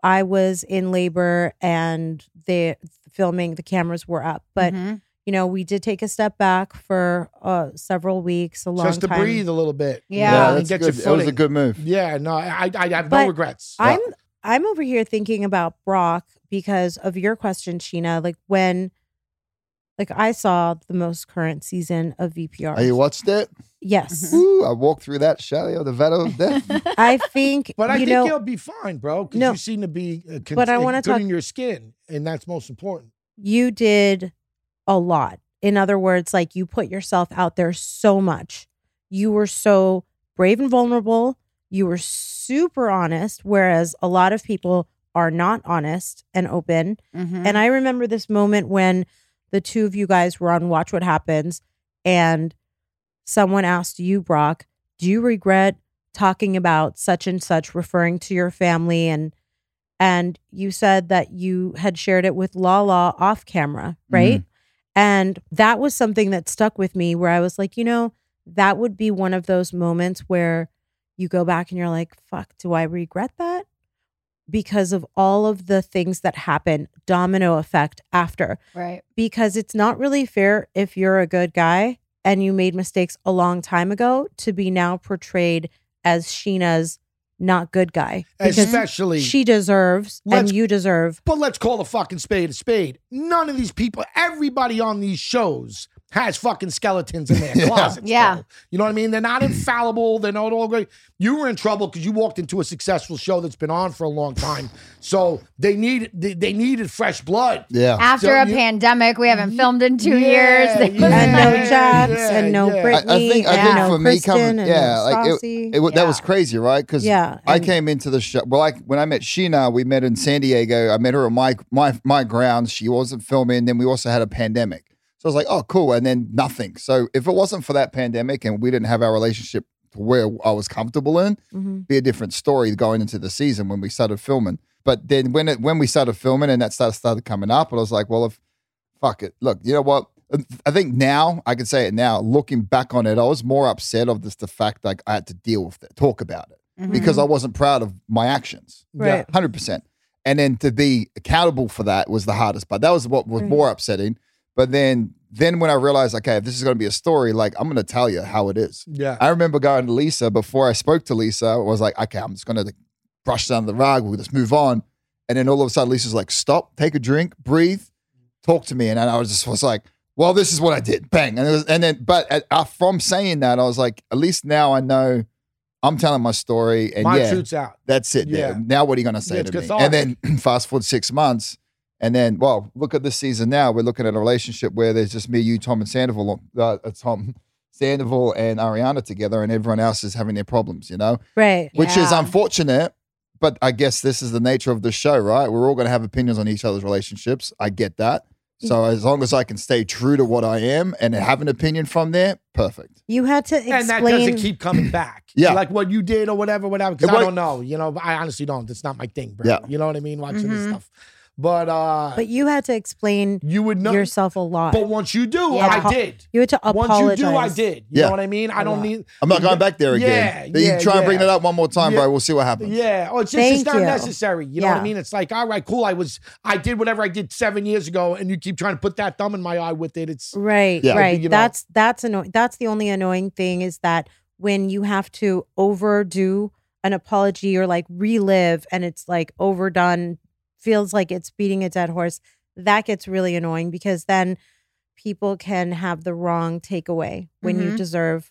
I was in labor and the filming the cameras were up. But Mhm. you know, we did take a step back for uh several weeks, a long Just to time. breathe a little bit. Yeah. Yeah, that's get good. your That was a good move. Yeah, no, I, I, I have But no regrets. I'm I'm over here thinking about Brock because of your question, Scheana. Like when like I saw the most current season of VPR. Oh, you watched it? yes. Ooh, I walked through that shadow of the Valley of Death. I think But I you think know you'll be fine, bro. Because No. you seem to be uh, con- But I wanna good talk- in your skin, and that's most important. you did a lot. In other words, like you put yourself out there so much. You were so brave and vulnerable. You were super honest, whereas a lot of people are not honest and open. Mhm. And I remember this moment when the two of you guys were on Watch What Happens and someone asked you, Brock, do you regret talking about such and such, referring to your family and and you said that you had shared it with Lala off camera, mm-hmm. right? And that was something that stuck with me where I was like, you know, that would be one of those moments where you go back and you're like, fuck, do I regret that? Because of all of the things that happen, domino effect after. right. Because it's not really fair if you're a good guy and you made mistakes a long time ago to be now portrayed as Scheana's not good guy. Especially, she deserves Let's- and you deserve. but let's call a fucking spade a spade. None of these people, everybody on these shows has fucking skeletons in their closets. Yeah. bro. You know what I mean? They're not infallible. They're not all great. You were in trouble because you walked into a successful show that's been on for a long time. So they need they, they needed fresh blood. Yeah. After So a you- pandemic, we haven't filmed in two Yeah, years. yeah, and no yeah, Jax yeah, and no yeah. I- I, I think I think no for me Kristen coming, and yeah, no like it, it, wa- that was crazy, right? Because Yeah, I came into the show. Well, like when I met Scheana, we met in San Diego. I met her on my my my grounds. She wasn't filming. Then we also had a pandemic. So I was like, oh, cool. And then nothing. So if it wasn't for that pandemic and we didn't have our relationship to where I was comfortable in, Mhm. be a different story going into the season when we started filming. But then when it when we started filming and that started started coming up, and I was like, well, if fuck it, look, you know what? I think now I can say it now. Looking back on it, I was more upset of this the fact like I had to deal with it, talk about it Mm-hmm. because I wasn't proud of my actions. Right. hundred percent. And then to be accountable for that was the hardest part. That was what was Right. more upsetting. But then then when I realized, okay, if this is going to be a story, like I'm going to tell you how it is. Yeah. I remember going to Lisa before I spoke to Lisa. I was like, okay, I'm just going to brush down the rug. We'll just move on. And then all of a sudden, Lisa's like, stop, take a drink, breathe, talk to me. And I was just was like, well, this is what I did. Bang. And it was, and then, but at, uh, from saying that, I was like, at least now I know I'm telling my story. And My yeah, truth's out. that's it. Yeah. Yeah. Now what are you going to say Yeah, to me? And then fast forward six months. And then, well, look at this season now. We're looking at a relationship where there's just me, you, Tom, and Sandoval, uh, uh, Tom, Sandoval and Ariana together, and everyone else is having their problems, you know, Right. which is unfortunate. But I guess this is the nature of the show, right? We're all going to have opinions on each other's relationships. I get that. So as long as I can stay true to what I am and have an opinion from there, perfect. You had to explain. And that doesn't keep coming back. Yeah. Like what you did or whatever, whatever. Because I don't know. You know, I honestly don't. That's not my thing, bro. Yeah. You know what I mean? Watching this Mhm. stuff. But uh but you had to explain you would know yourself a lot. But once you do, Yeah. I did. you had to apologize. Once you do, I did. You Yeah. know what I mean? I A don't lot. need I'm not going back there again. Yeah, you yeah, try and bring yeah. it up one more time, Yeah. bro. We'll see what happens. Yeah. Oh, it's just Thank it's not you. necessary. You know what I mean? It's like, all right, cool. I was I did whatever I did seven years ago, and you keep trying to put that thumb in my eye with it. It's Right, Yeah. right. You know. That's that's annoying. That's the only annoying thing is that when you have to overdo an apology or like relive and it's like overdone feels like it's beating a dead horse, that gets really annoying because then people can have the wrong takeaway when you Mhm. deserve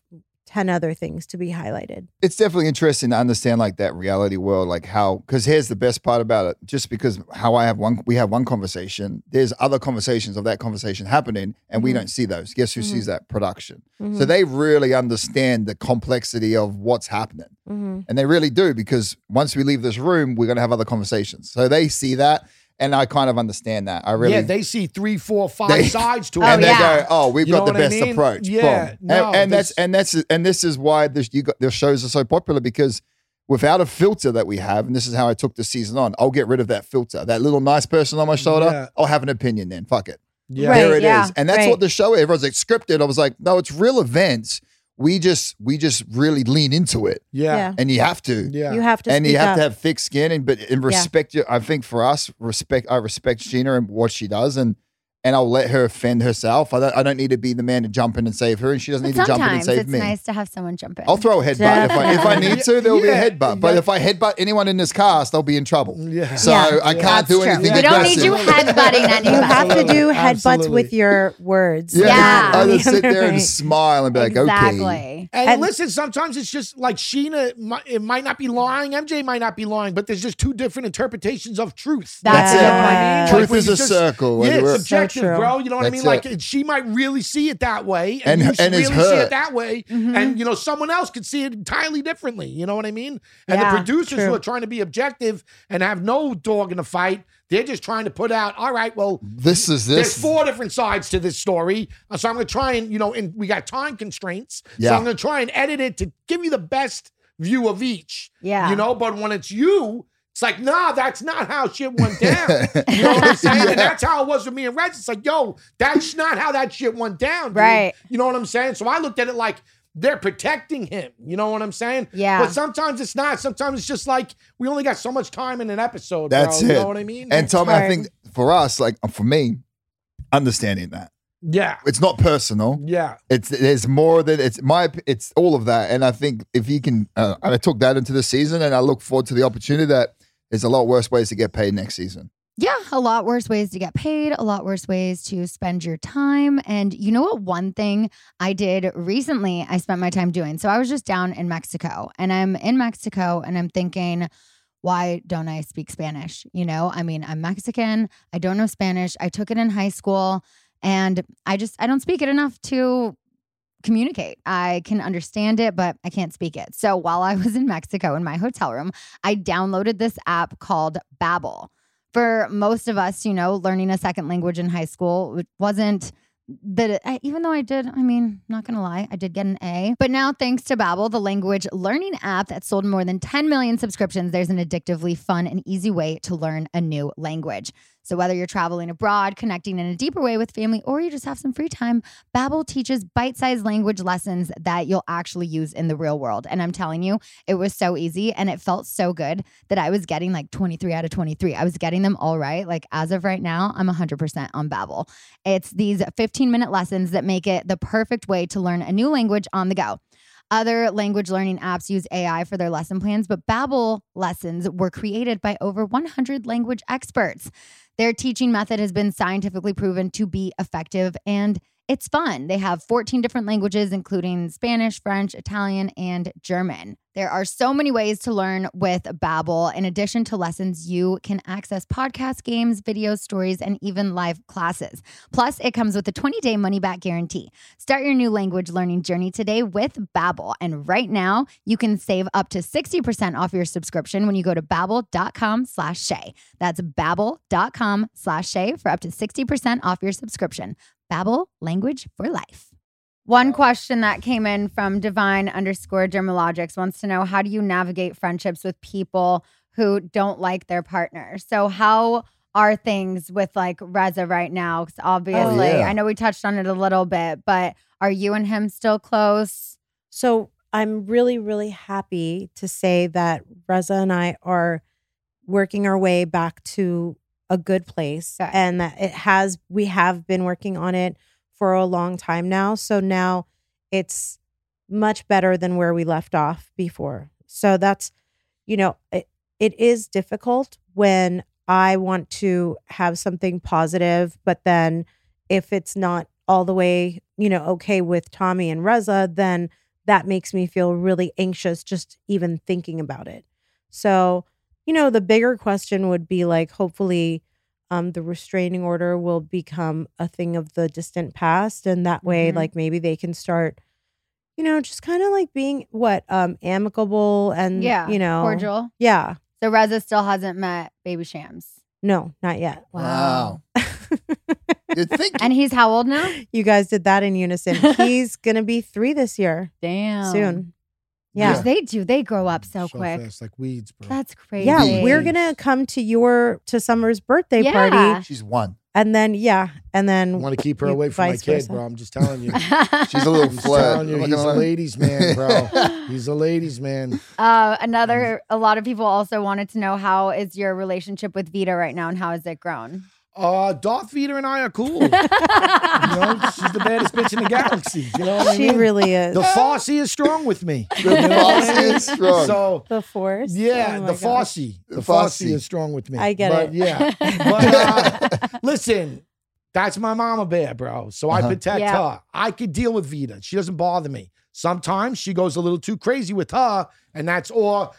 10 other things to be highlighted. it's definitely interesting to understand like that reality world, like how. Because here's the best part about it: just because how I have one, we have one conversation. There's other conversations of that conversation happening, and we Mhm. don't see those. Guess who sees Mhm. that production? So Mhm. they really understand the complexity of what's happening. Mhm. And they really do because once we leave this room, we're going to have other conversations. So they see that. And I kind of understand that. I really. yeah, they see three, four, five They- sides to it. and they yeah. go, "Oh, we've You got the what I best mean? approach." Yeah, Boom. no, and, and that's and that's and this is why this you got the shows are so popular because without a filter that we have, and this is how I took the season on. I'll get rid of that filter, that little nice person on my shoulder. Yeah. I'll have an opinion then. Fuck it. Yeah. Right, there it is, yeah, and that's right. what the show. Everyone's like scripted. I was like, no, it's real events. We just we just really lean into it, Yeah. Yeah. and you have to. Yeah. You have to and you have up. to have thick skin and but and respect you. I think for us, respect I respect Gina and what she does and and I'll let her fend herself. I don't I don't need to be the man to jump in and save her, and she doesn't But need to jump in and save it's me. It's nice to have someone jump in. I'll throw a headbutt if I if I need to. There will Yeah, be a headbutt, but yeah. if I headbutt anyone in this cast, they'll be in trouble. Yeah. So Yeah, I can't That's do true. anything. We don't need you aggressive. headbutting anybody. You have to do Absolutely. headbutts with your words. Yeah, Yeah. I just sit there and smile and be like, okay. exactly. And, And- listen, sometimes it's just like Scheana, it might not be lying, MJ might not be lying, but there's just two different interpretations of truth. That's You it. know what Truth Like, when is you a circle, Yeah, whether we're- it's subjective, So true. bro. You know what I mean? Like it. she might really see it that way, And- and, you and really it's see it that way, Mhm. and you know someone else could see it entirely differently. You know what I mean? And Yeah, the producers who are trying to be objective and have no dog in the fight, they're just trying to put out. All right, well, This is this. there's four different sides to this story. Uh, So I'm going to try and, you know, and we got time constraints. So I'm going to try and edit it to give you the best view of each. Yeah. You know, but when it's you, it's like, nah, that's not how shit went down. you know what I'm saying? Yeah. And that's how it was with me and Reg. It's like, yo, that's not how that shit went down. dude. Right. You know what I'm saying? So I looked at it like they're protecting him. You know what I'm saying? Yeah. But sometimes it's not. Sometimes it's just like we only got so much time in an episode. That's bro. it. You know what I mean? And It's Tommy, I think for us, like for me, understanding that yeah. it's not personal. Yeah. It's there's more than it's my it's all of that, and I think if you can, uh, and I took that into the season, and I look forward to the opportunity that there's a lot worse ways to get paid next season. Yeah, a lot worse ways to get paid, a lot worse ways to spend your time. And you know what? One thing I did recently, I spent my time doing. So I was just down in Mexico and I'm in Mexico and I'm thinking, why don't I speak Spanish? You know, I mean, I'm Mexican, I don't know Spanish. I took it in high school and I just, I don't speak it enough to communicate. I can understand it, but I can't speak it. So while I was in Mexico in my hotel room, I downloaded this app called Babbel for most of us, you know, learning a second language in high school wasn't that even though I did, I mean, not gonna lie, I did get an A. But now, thanks to Babbel, the language learning app that sold more than 10 million subscriptions, there's an addictively fun and easy way to learn a new language. So whether you're traveling abroad, connecting in a deeper way with family, or you just have some free time, Babbel teaches bite-sized language lessons that you'll actually use in the real world. And I'm telling you, it was so easy and it felt so good that I was getting like 23 out of 23. I was getting them all right. Like as of right now, I'm 100% on Babbel. It's these 15-minute lessons that make it the perfect way to learn a new language on the go. Other language learning apps use AI for their lesson plans, but Babbel lessons were created by over 100 language experts. Their teaching method has been scientifically proven to be effective and it's fun. They have 14 different languages, including Spanish, French, Italian, and German. There are so many ways to learn with Babbel. In addition to lessons, you can access podcasts, games, videos, stories, and even live classes. Plus, it comes with a 20-day money-back guarantee. Start your new language learning journey today with Babbel. And right now, you can save up to 60% off your subscription when you go to babbel.com slash Shay. That's babbel.com slash Shay for up to 60% off your subscription. Babbel, language for life. One question that came in from divine underscore dermalogics wants to know how do you navigate friendships with people who don't like their partner? So how are things with like Reza right now? Because obviously, oh, yeah. I know we touched on it a little bit, but are you and him still close? So I'm really, really happy to say that Reza and I are working our way back to a good place Good. and that it has, we have been working on it for a long time now. So now it's much better than where we left off before. So that's, you know, it, it is difficult when I want to have something positive, but then if it's not all the way, you know, okay with Tommy and Reza, then that makes me feel really anxious just even thinking about it. So, you know, the bigger question would be like, hopefully, um, the restraining order will become a thing of the distant past. And that way, Mhm. like, maybe they can start, you know, just kind of like being what, um, amicable and, Yeah, you know, cordial. Yeah. So Reza still hasn't met Baby Shams. No, not yet. Wow. You'd And he's how old now? You guys did that in unison. He's going to be three this year. Damn. Soon. Yeah. Yeah. They do. They grow up so, So quick. fast, like weeds, bro. That's crazy. Yeah, we're gonna come to your to Summer's birthday Yeah. party, she's one. and then yeah, and I then want to keep her away from my vice kid, versa. bro. I'm just telling you. She's a little I'm just telling you, he's a lie. ladies' man, bro. he's a ladies' man. Uh, another, a lot of people also wanted to know how is your relationship with Vida right now and how has it grown? Uh, Darth Vader and I are cool. you know, she's the baddest bitch in the galaxy. You know what I she mean? really is. The Farsi is strong with me. The You know Farsi is strong. So the force. yeah, Oh the gosh. Farsi. The, The Farsi. Farsi. is strong with me. I get but it. Yeah. But uh, listen, that's my mama bear, bro. So I Uh-huh. protect Yeah. her. I could deal with Vida. She doesn't bother me. Sometimes she goes a little too crazy with her, and that's all.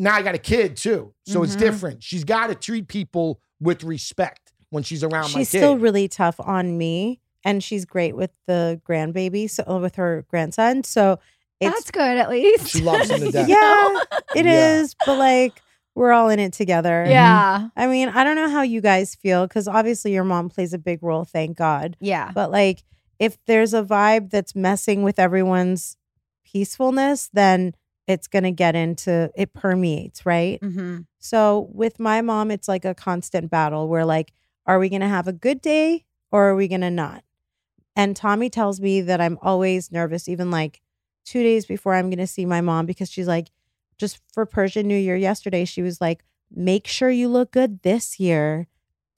now I got a kid too. So it's Mhm. different. She's got to treat people with respect when she's around my She's kid. still really tough on me, and she's great with the grandbaby, so uh, with her grandson. So it's That's good, at least. She loves him to death. yeah, it is. Yeah. But like we're all in it together. Yeah. I mean, I don't know how you guys feel because obviously your mom plays a big role. Thank God. Yeah. But like, if there's a vibe that's messing with everyone's peacefulness, then it's gonna get into it permeates, right? Mm-hmm. So with my mom, it's like a constant battle where like, are we gonna have a good day or are we gonna not? And Tommy tells me that I'm always nervous, even like two days before I'm gonna see my mom, because she's like, just for Persian New Year yesterday, she was like, make sure you look good this year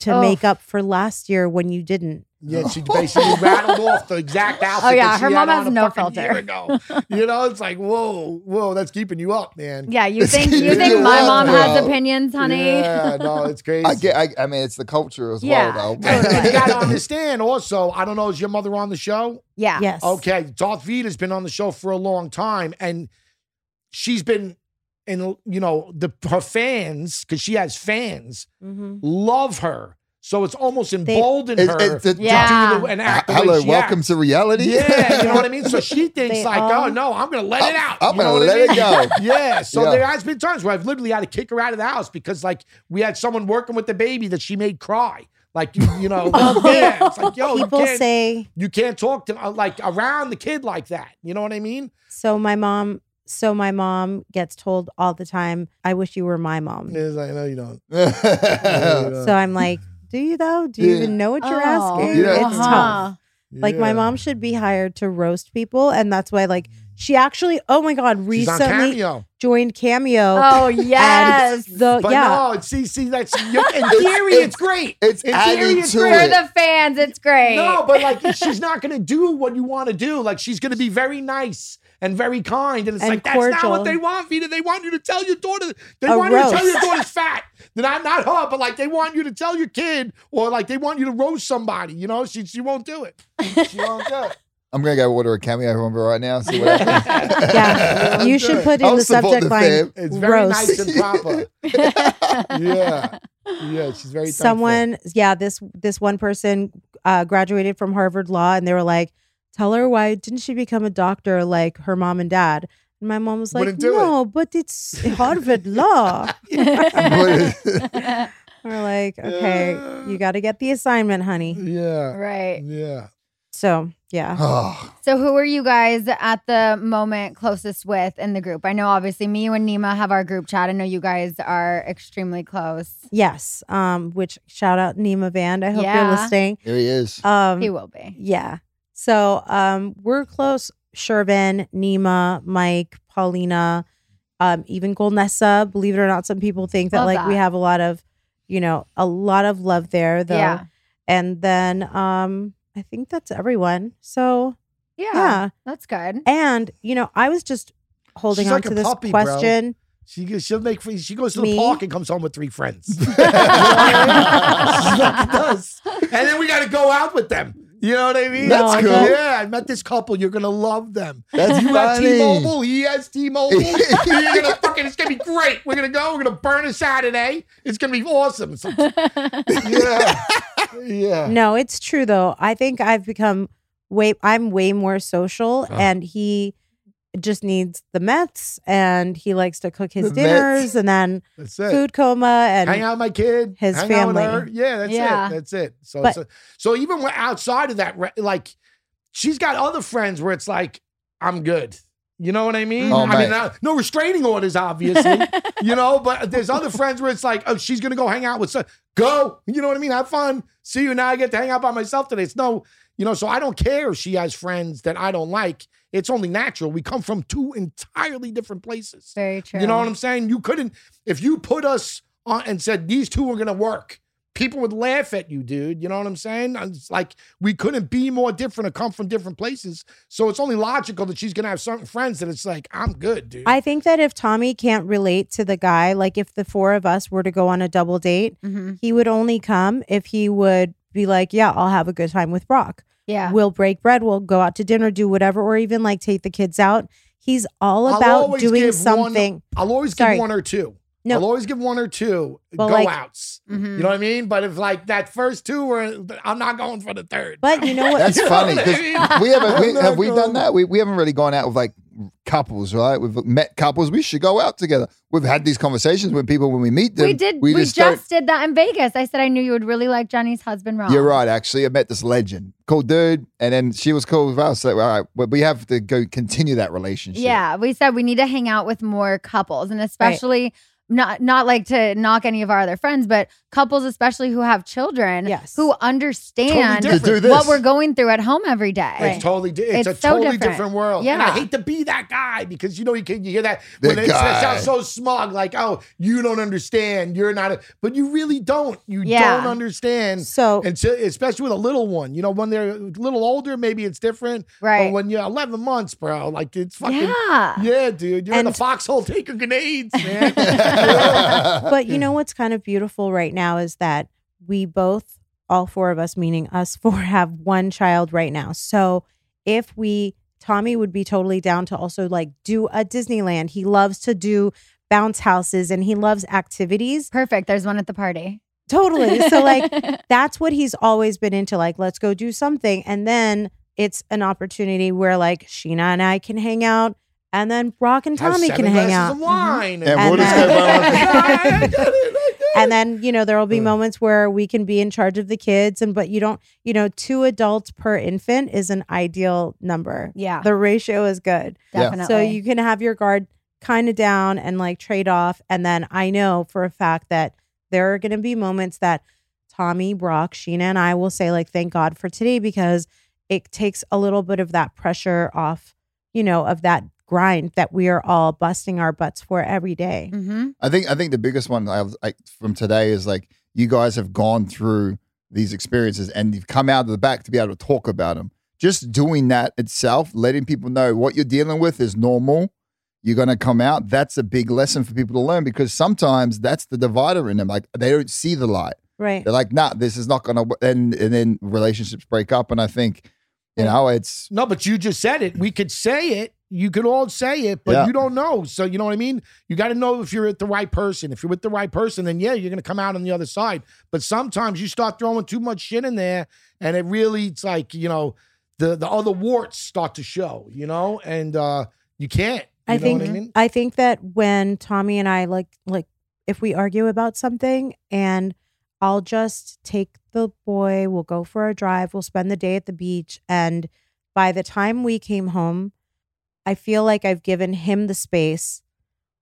to Oh. make up for last year when you didn't. Yeah, she basically rattled off the exact oh, outfit. Oh, yeah, that she her mom has no filter. You know, it's like, whoa, whoa, that's keeping you up, man. Yeah. You It's think you think you my up, mom has opinions, honey? Yeah, no, it's crazy. I get. I, I mean, it's the culture as Yeah, well, though. And, and you got to understand also, I don't know, is your mother on the show? yeah. Yes. Okay, Darth Vader's been on the show for a long time, and she's been, in you know, the her fans because she has fans Mhm. love her, so it's almost emboldened It's- her it's- to Yeah. do the, and act the Hello, way she welcome acts. to reality. Yeah, you know what I mean. So she thinks They like, all- oh no, I'm gonna let it out. I'm You gonna what I let it go. Yeah. So Yeah. there has been times where I've literally had to kick her out of the house because like we had someone working with the baby that she made cry. Like you, you know, yeah. It's like yo, you People can't, say you can't talk to uh, like around the kid like that. You know what I mean? so. My mom. So my mom gets told all the time, "I wish you were my mom." It's like no, you don't. So I'm like, "Do you though? Do you Yeah. even know what you're Oh, asking?" You know- it's uh-huh. tough. Like my mom should be hired to roast people, and that's why like she actually. Oh my god! She's on Recently cameo. joined Cameo. Oh yes. The But yeah. no, see, see, that's you in theory, it's, great. It's in adding theory, it's to great. For the fans, it's great. No, but like she's not going to do what you want to do. Like she's going to be very nice and very kind, and it's And like that's not what they want, Vida. They want you to tell your daughter. They A want you to tell your daughter's fat. Then I'm not her, but like they want you to tell your kid, or like they want you to roast somebody. You know, she she won't do it. She won't do it. I'm gonna go order a cameo number right now. and See what happens. Yeah, you should put in I'll the subject the line fam. It's very roast. nice and proper. yeah, yeah. She's very thankful. Someone, yeah, this this one person uh, graduated from Harvard Law, and they were like, "Tell her why didn't she become a doctor like her mom and dad?" And my mom was like, Wouldn't do it. "No, but it's Harvard Law." What- We're like, "Okay, you got to get the assignment, honey." Yeah, Right. yeah. So yeah, oh, So who are you guys at the moment closest with in the group? I know obviously me and Nema have our group chat. I know you guys are extremely close. yes. Um, which shout out Nema Vand. I hope Yeah. you're listening. here he is. Um, He will be. Yeah. So um we're close. Shervin, Nema, Mike, Paulina, um, even Golnesa. Believe it or not, some people think that Love like we have a lot of, you know, a lot of love there though. Yeah. And then um I think that's everyone. So Yeah. yeah. That's good. And, you know, I was just holding She's on like to this puppy, bro. question. She goes, she'll make she goes to Me? the park and comes home with three friends. You know what I mean? She's like, it does. And then we got to go out with them. You know what I mean? That's I cool. go, Yeah, I met this couple. You're gonna love them. That's you have funny. T-Mobile. He has T-Mobile. You're gonna fucking. It's gonna be great. We're gonna go. We're gonna burn a Saturday. It's gonna be awesome. Yeah, yeah. No, it's true though. I think I've become way I'm way more social Oh. and he just needs the Mets and he likes to cook his The dinners Mets. and then That's it. food coma and hang out with my kid, his hang out with family. her. Yeah, that's Yeah. it. That's it. So, But- so, so even when outside of that, re- like, she's got other friends where it's like, I'm good. You know what I mean? Oh, I mean, man. uh, no restraining orders, obviously. you know, but there's other friends where it's like, oh, she's gonna go hang out with. Some, go. You know what I mean? Have fun. See you now. I get to hang out by myself today. It's no, you know. So I don't care if she has friends that I don't like. It's only natural. We come from two entirely different places. Very true. You know what I'm saying? You couldn't, if you put us on and said these two are going to work, people would laugh at you, dude. You know what I'm saying? It's like we couldn't be more different or come from different places. So it's only logical that she's going to have certain friends that it's like, I'm good, dude. I think that if Tommy can't relate to the guy, like if the four of us were to go on a double date, Mm-hmm. he would only come if he would be like, Yeah, I'll have a good time with Brock. Yeah. We'll break bread, we'll go out to dinner, do whatever, or even like take the kids out. He's all about doing something. One, I'll always Sorry. give one or two. No. I'll always give one or two But, go like- outs. Mhm. You know what I mean? But if like that first two were, I'm not going for the third. But you know what? That's funny what mean? we haven't. We, have we done that? We, we haven't really gone out with like couples, right? We've met couples. We should go out together. We've had these conversations with people when we meet them. we did. We, just, don't- did that in Vegas. I said I knew you would really like Johnny's husband, Ron. You're right. Actually, I met this legend, cool dude, and then she was cool with us. So, all right, but we have to go continue that relationship. Yeah, we said we need to hang out with more couples, and especially not not like to knock any of our other friends, but couples, especially who have children, Yes. who understand Totally different. To do what we're going through at home every day. It's totally di- it's, It's a so totally different. different, world. And I hate to be that guy because you know you can you hear that The when it, it guy. sounds so smug, like, oh, you don't understand. You're not a but you really don't. You Yeah. don't understand. So And so, especially with a little one, you know, when they're a little older, maybe it's different. Right. But when you're 11 months, bro, like it's fucking Yeah. yeah, dude. You're in the And- foxhole taking grenades, man. but you know what's kind of beautiful right now is that we both, all four of us, meaning us four, have one child right now. So if we, Tommy would be totally down to also like do a Disneyland. He loves to do bounce houses and he loves activities. Perfect. There's one at the party. Totally. So like that's what he's always been into. Like, let's go do something. And then it's an opportunity where like Scheana and I can hang out. And then Brock and Have Tommy can hang out. of wine. And And we'll just then- go by one- I get it, I get it. and then you know there will be Uh. moments where we can be in charge of the kids and but you don't you know two adults per infant is an ideal number Yeah. the ratio is good Definitely. so you can have your guard kind of down and like trade off and then i know for a fact that there are going to be moments that tommy brock scheana and i will say like thank god for today because it takes a little bit of that pressure off you know of that grind that we are all busting our butts for every day. Mm-hmm. I think I think the biggest one I, I, from today is like you guys have gone through these experiences and you've come out of the back to be able to talk about them. Just doing that itself, letting people know what you're dealing with is normal. You're going to come out. That's a big lesson for people to learn because sometimes that's the divider in them. Like they don't see the light. Right. They're like, nah, this is not going to. And and then relationships break up. And I think, you know, it's No, but you just said it. We could say it. You could all say it, but Yeah. you don't know. So you know what I mean? You got to know if you're with the right person. If you're with the right person, then yeah, you're gonna come out on the other side. But sometimes you start throwing too much shit in there, and it really it's like, you know, the the other warts start to show, you know, and uh you can't. You I know think what I mean? I think that when Tommy and I like like if we argue about something and I'll just take the boy, we'll go for a drive, we'll spend the day at the beach and by the time we came home, I feel like I've given him the space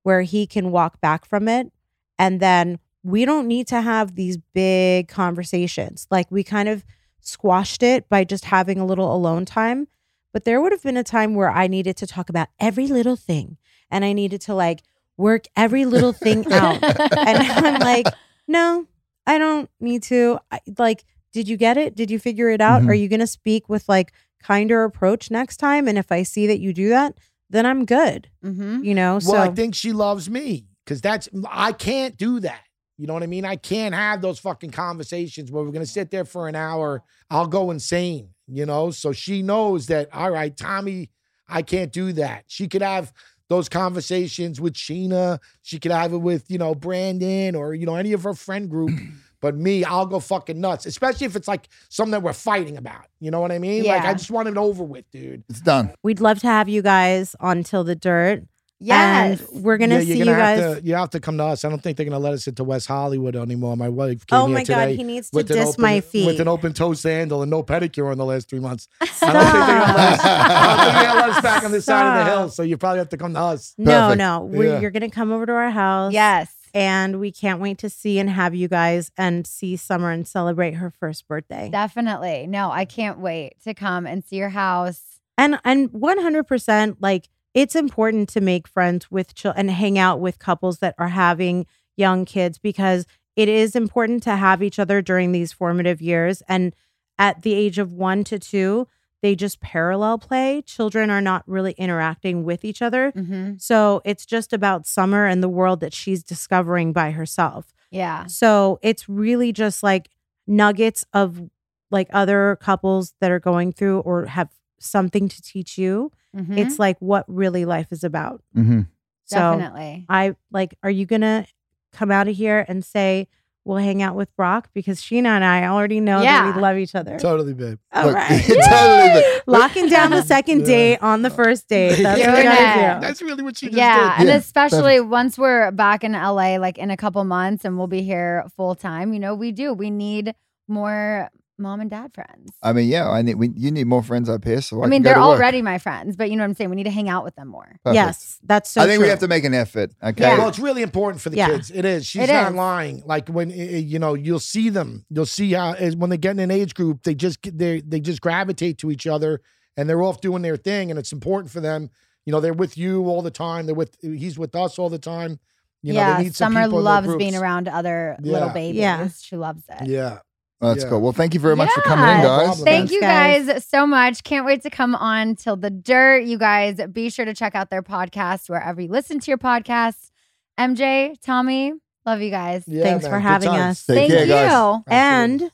where he can walk back from it and then we don't need to have these big conversations. Like we kind of squashed it by just having a little alone time. But there would have been a time where I needed to talk about every little thing and I needed to like work every little thing out. and I'm like, no, I don't need to. I, like, did you get it? Did you figure it out? Mhm. Are you going to speak with like kinder approach next time? And if I see that you do that, then I'm good. Mm-hmm. You know, Well, so I think she loves me Because that's, I can't do that. You know what I mean? I can't have those fucking conversations where we're going to sit there for an hour. I'll go insane, you know? So she knows that, all right, Tommy, I can't do that. She could have those conversations with Scheana. She could have it with, you know, Brandon or, you know, any of her friend group. But me, I'll go fucking nuts, especially if it's like something that we're fighting about. You know what I mean? Yeah. Like, I just want it over with, dude. It's done. We'd love to have you guys on Till the Dirt. Yes. And we're gonna Yeah, see you're you guys. have to, you have to come to us. I don't think they're gonna let us into West Hollywood anymore. My wife came Oh here my God, today he needs to with an diss open- my with an open toe sandal and no pedicure in the last three months. I don't think they're gonna let us, I don't think they're gonna let us back on this side of the hill. So you probably have to come to us. No, no. Yeah. You're going to come over to our house. Yes. And we can't wait to see and have you guys and see Summer and celebrate her first birthday. Definitely. No, I can't wait to come and see your house. And and 100% like it's important to make friends with children and hang out with couples that are having young kids because it is important to have each other during these formative years and at the age of 1 to 2 they just parallel play. Children are not really interacting with each other. Mm-hmm. So it's just about Summer and the world that she's discovering by herself. Yeah. So it's really just like nuggets of like other couples that are going through or have something to teach you. Mhm. It's like what really life is about. Mm-hmm. So Definitely. I like, are you going to come out of here and say, we'll hang out with Brock? Because Scheana and I already know that we love each other. Totally, babe. All Look, right. totally. But Locking down the second Yeah. date on the first date. That's what Doing we it. gotta do. That's really what she just Yeah, did. and especially once we're back in LA, like in a couple months, and we'll be here full time. You know, we do. We need more mom and dad friends. I mean, yeah, I need. We, you need more friends up here. So I, I mean, they're already my friends, but you know what I'm saying. We need to hang out with them more. Perfect. Yes, that's so I think we have to make an effort. Okay. Yeah. Well, it's really important for the Yeah. kids. It is. She's It not is. lying. Like when eh, eh, you know, you'll see them. You'll see how when they get in an age group, they just they they just gravitate to each other, and they're off doing their thing. And it's important for them. You know, they're with you all the time. They're with he's with us all the time. You know, yeah, they need some Summer people in their loves being around other little babies. Yeah. She loves it. Yeah. Well, that's Yeah. cool. Well, thank you very much for coming in, Yeah. No guys. Thank Thanks, you guys. guys so much. Can't wait to come on till the dirt. You guys be sure to check out their podcast wherever you listen to your podcasts. MJ, Tommy, love you guys. Yeah, Thanks man. for having us. Take Thank care, you. guys. And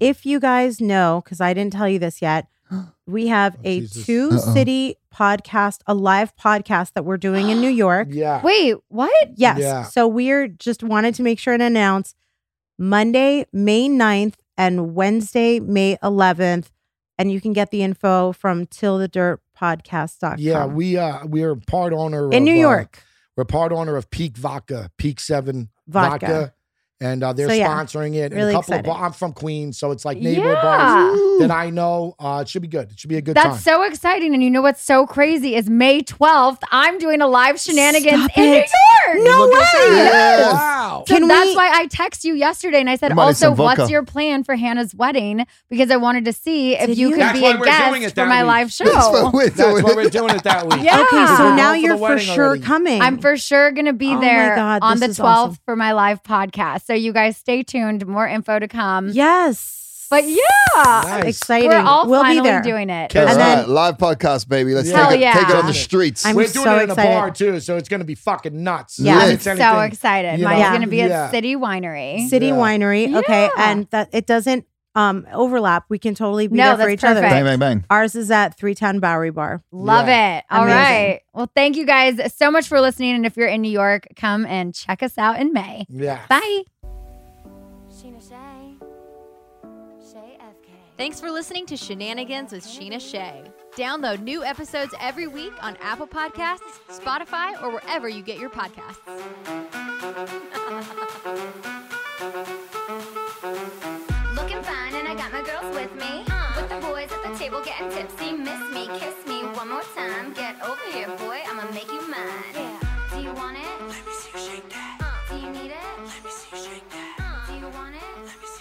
if you guys know, because I didn't tell you this yet, we have Oh, a Jesus. two Uh-oh. city podcast, a live podcast that we're doing in New York. Yeah. Wait, what? Yes. Yeah. So we're just wanted to make sure and announce Monday, May 9th and Wednesday, May 11th. And you can get the info from tillthedirtpodcast.com. Yeah, we uh we are part owner in of, New uh, York. we're part owner of Peak Vodka, Peak Seven Vodka. Vodka. And uh, they're So, yeah, sponsoring it. And really a couple excited. of bar- I'm from Queens, so it's like neighborhood Yeah. bars that I know. Uh, it should be good. It should be a good That's time. so exciting. And you know what's so crazy is May 12th, I'm doing a live Scheananigans Stop in New. York. No Look way. Yes. Wow. So Can that's we- why I text you yesterday and I said, We also, what's your plan for Hannah's wedding? Because I wanted to see if Did you you? could be why a guest for that my week. live show. That's what we're That's doing. why we're doing it that week. Yeah. Okay, so now you're for sure already. coming. I'm for sure going to be Oh there God, on the 12th awesome. for my live podcast. So you guys stay tuned. More info to come. Yes. But yeah, Nice. exciting. we're all we'll finally be there. doing it. Okay. And right, then- live podcast, baby. Let's Hell take, it, take it on the streets. I'm we're doing so it in excited. a bar too, so it's going to be fucking nuts. Yeah. If I'm so anything- excited. you Mine's know, going to be yeah. at City Winery. City Yeah. Winery. Okay, Yeah. and that it doesn't um overlap. We can totally be No, there for that's each other. bang, bang, bang. Ours is at 310 Bowery Bar. Love Yeah. it. All right. Amazing. Well, thank you guys so much for listening. And if you're in New York, come and check us out in May. Yeah. Bye. Thanks for listening to Scheananigans with Scheana Shay. Download new episodes every week on Apple Podcasts, Spotify, or wherever you get your podcasts. Looking fine, and I got my girls with me. Uh-huh. With the boys at the table getting tipsy. Miss me, kiss me one more time. Get over here, boy. I'ma make you mine. Yeah. Do you want it? Let me see you shake that. Uh, do you need it? Let me see you shake that. Uh, do you want it? Let me see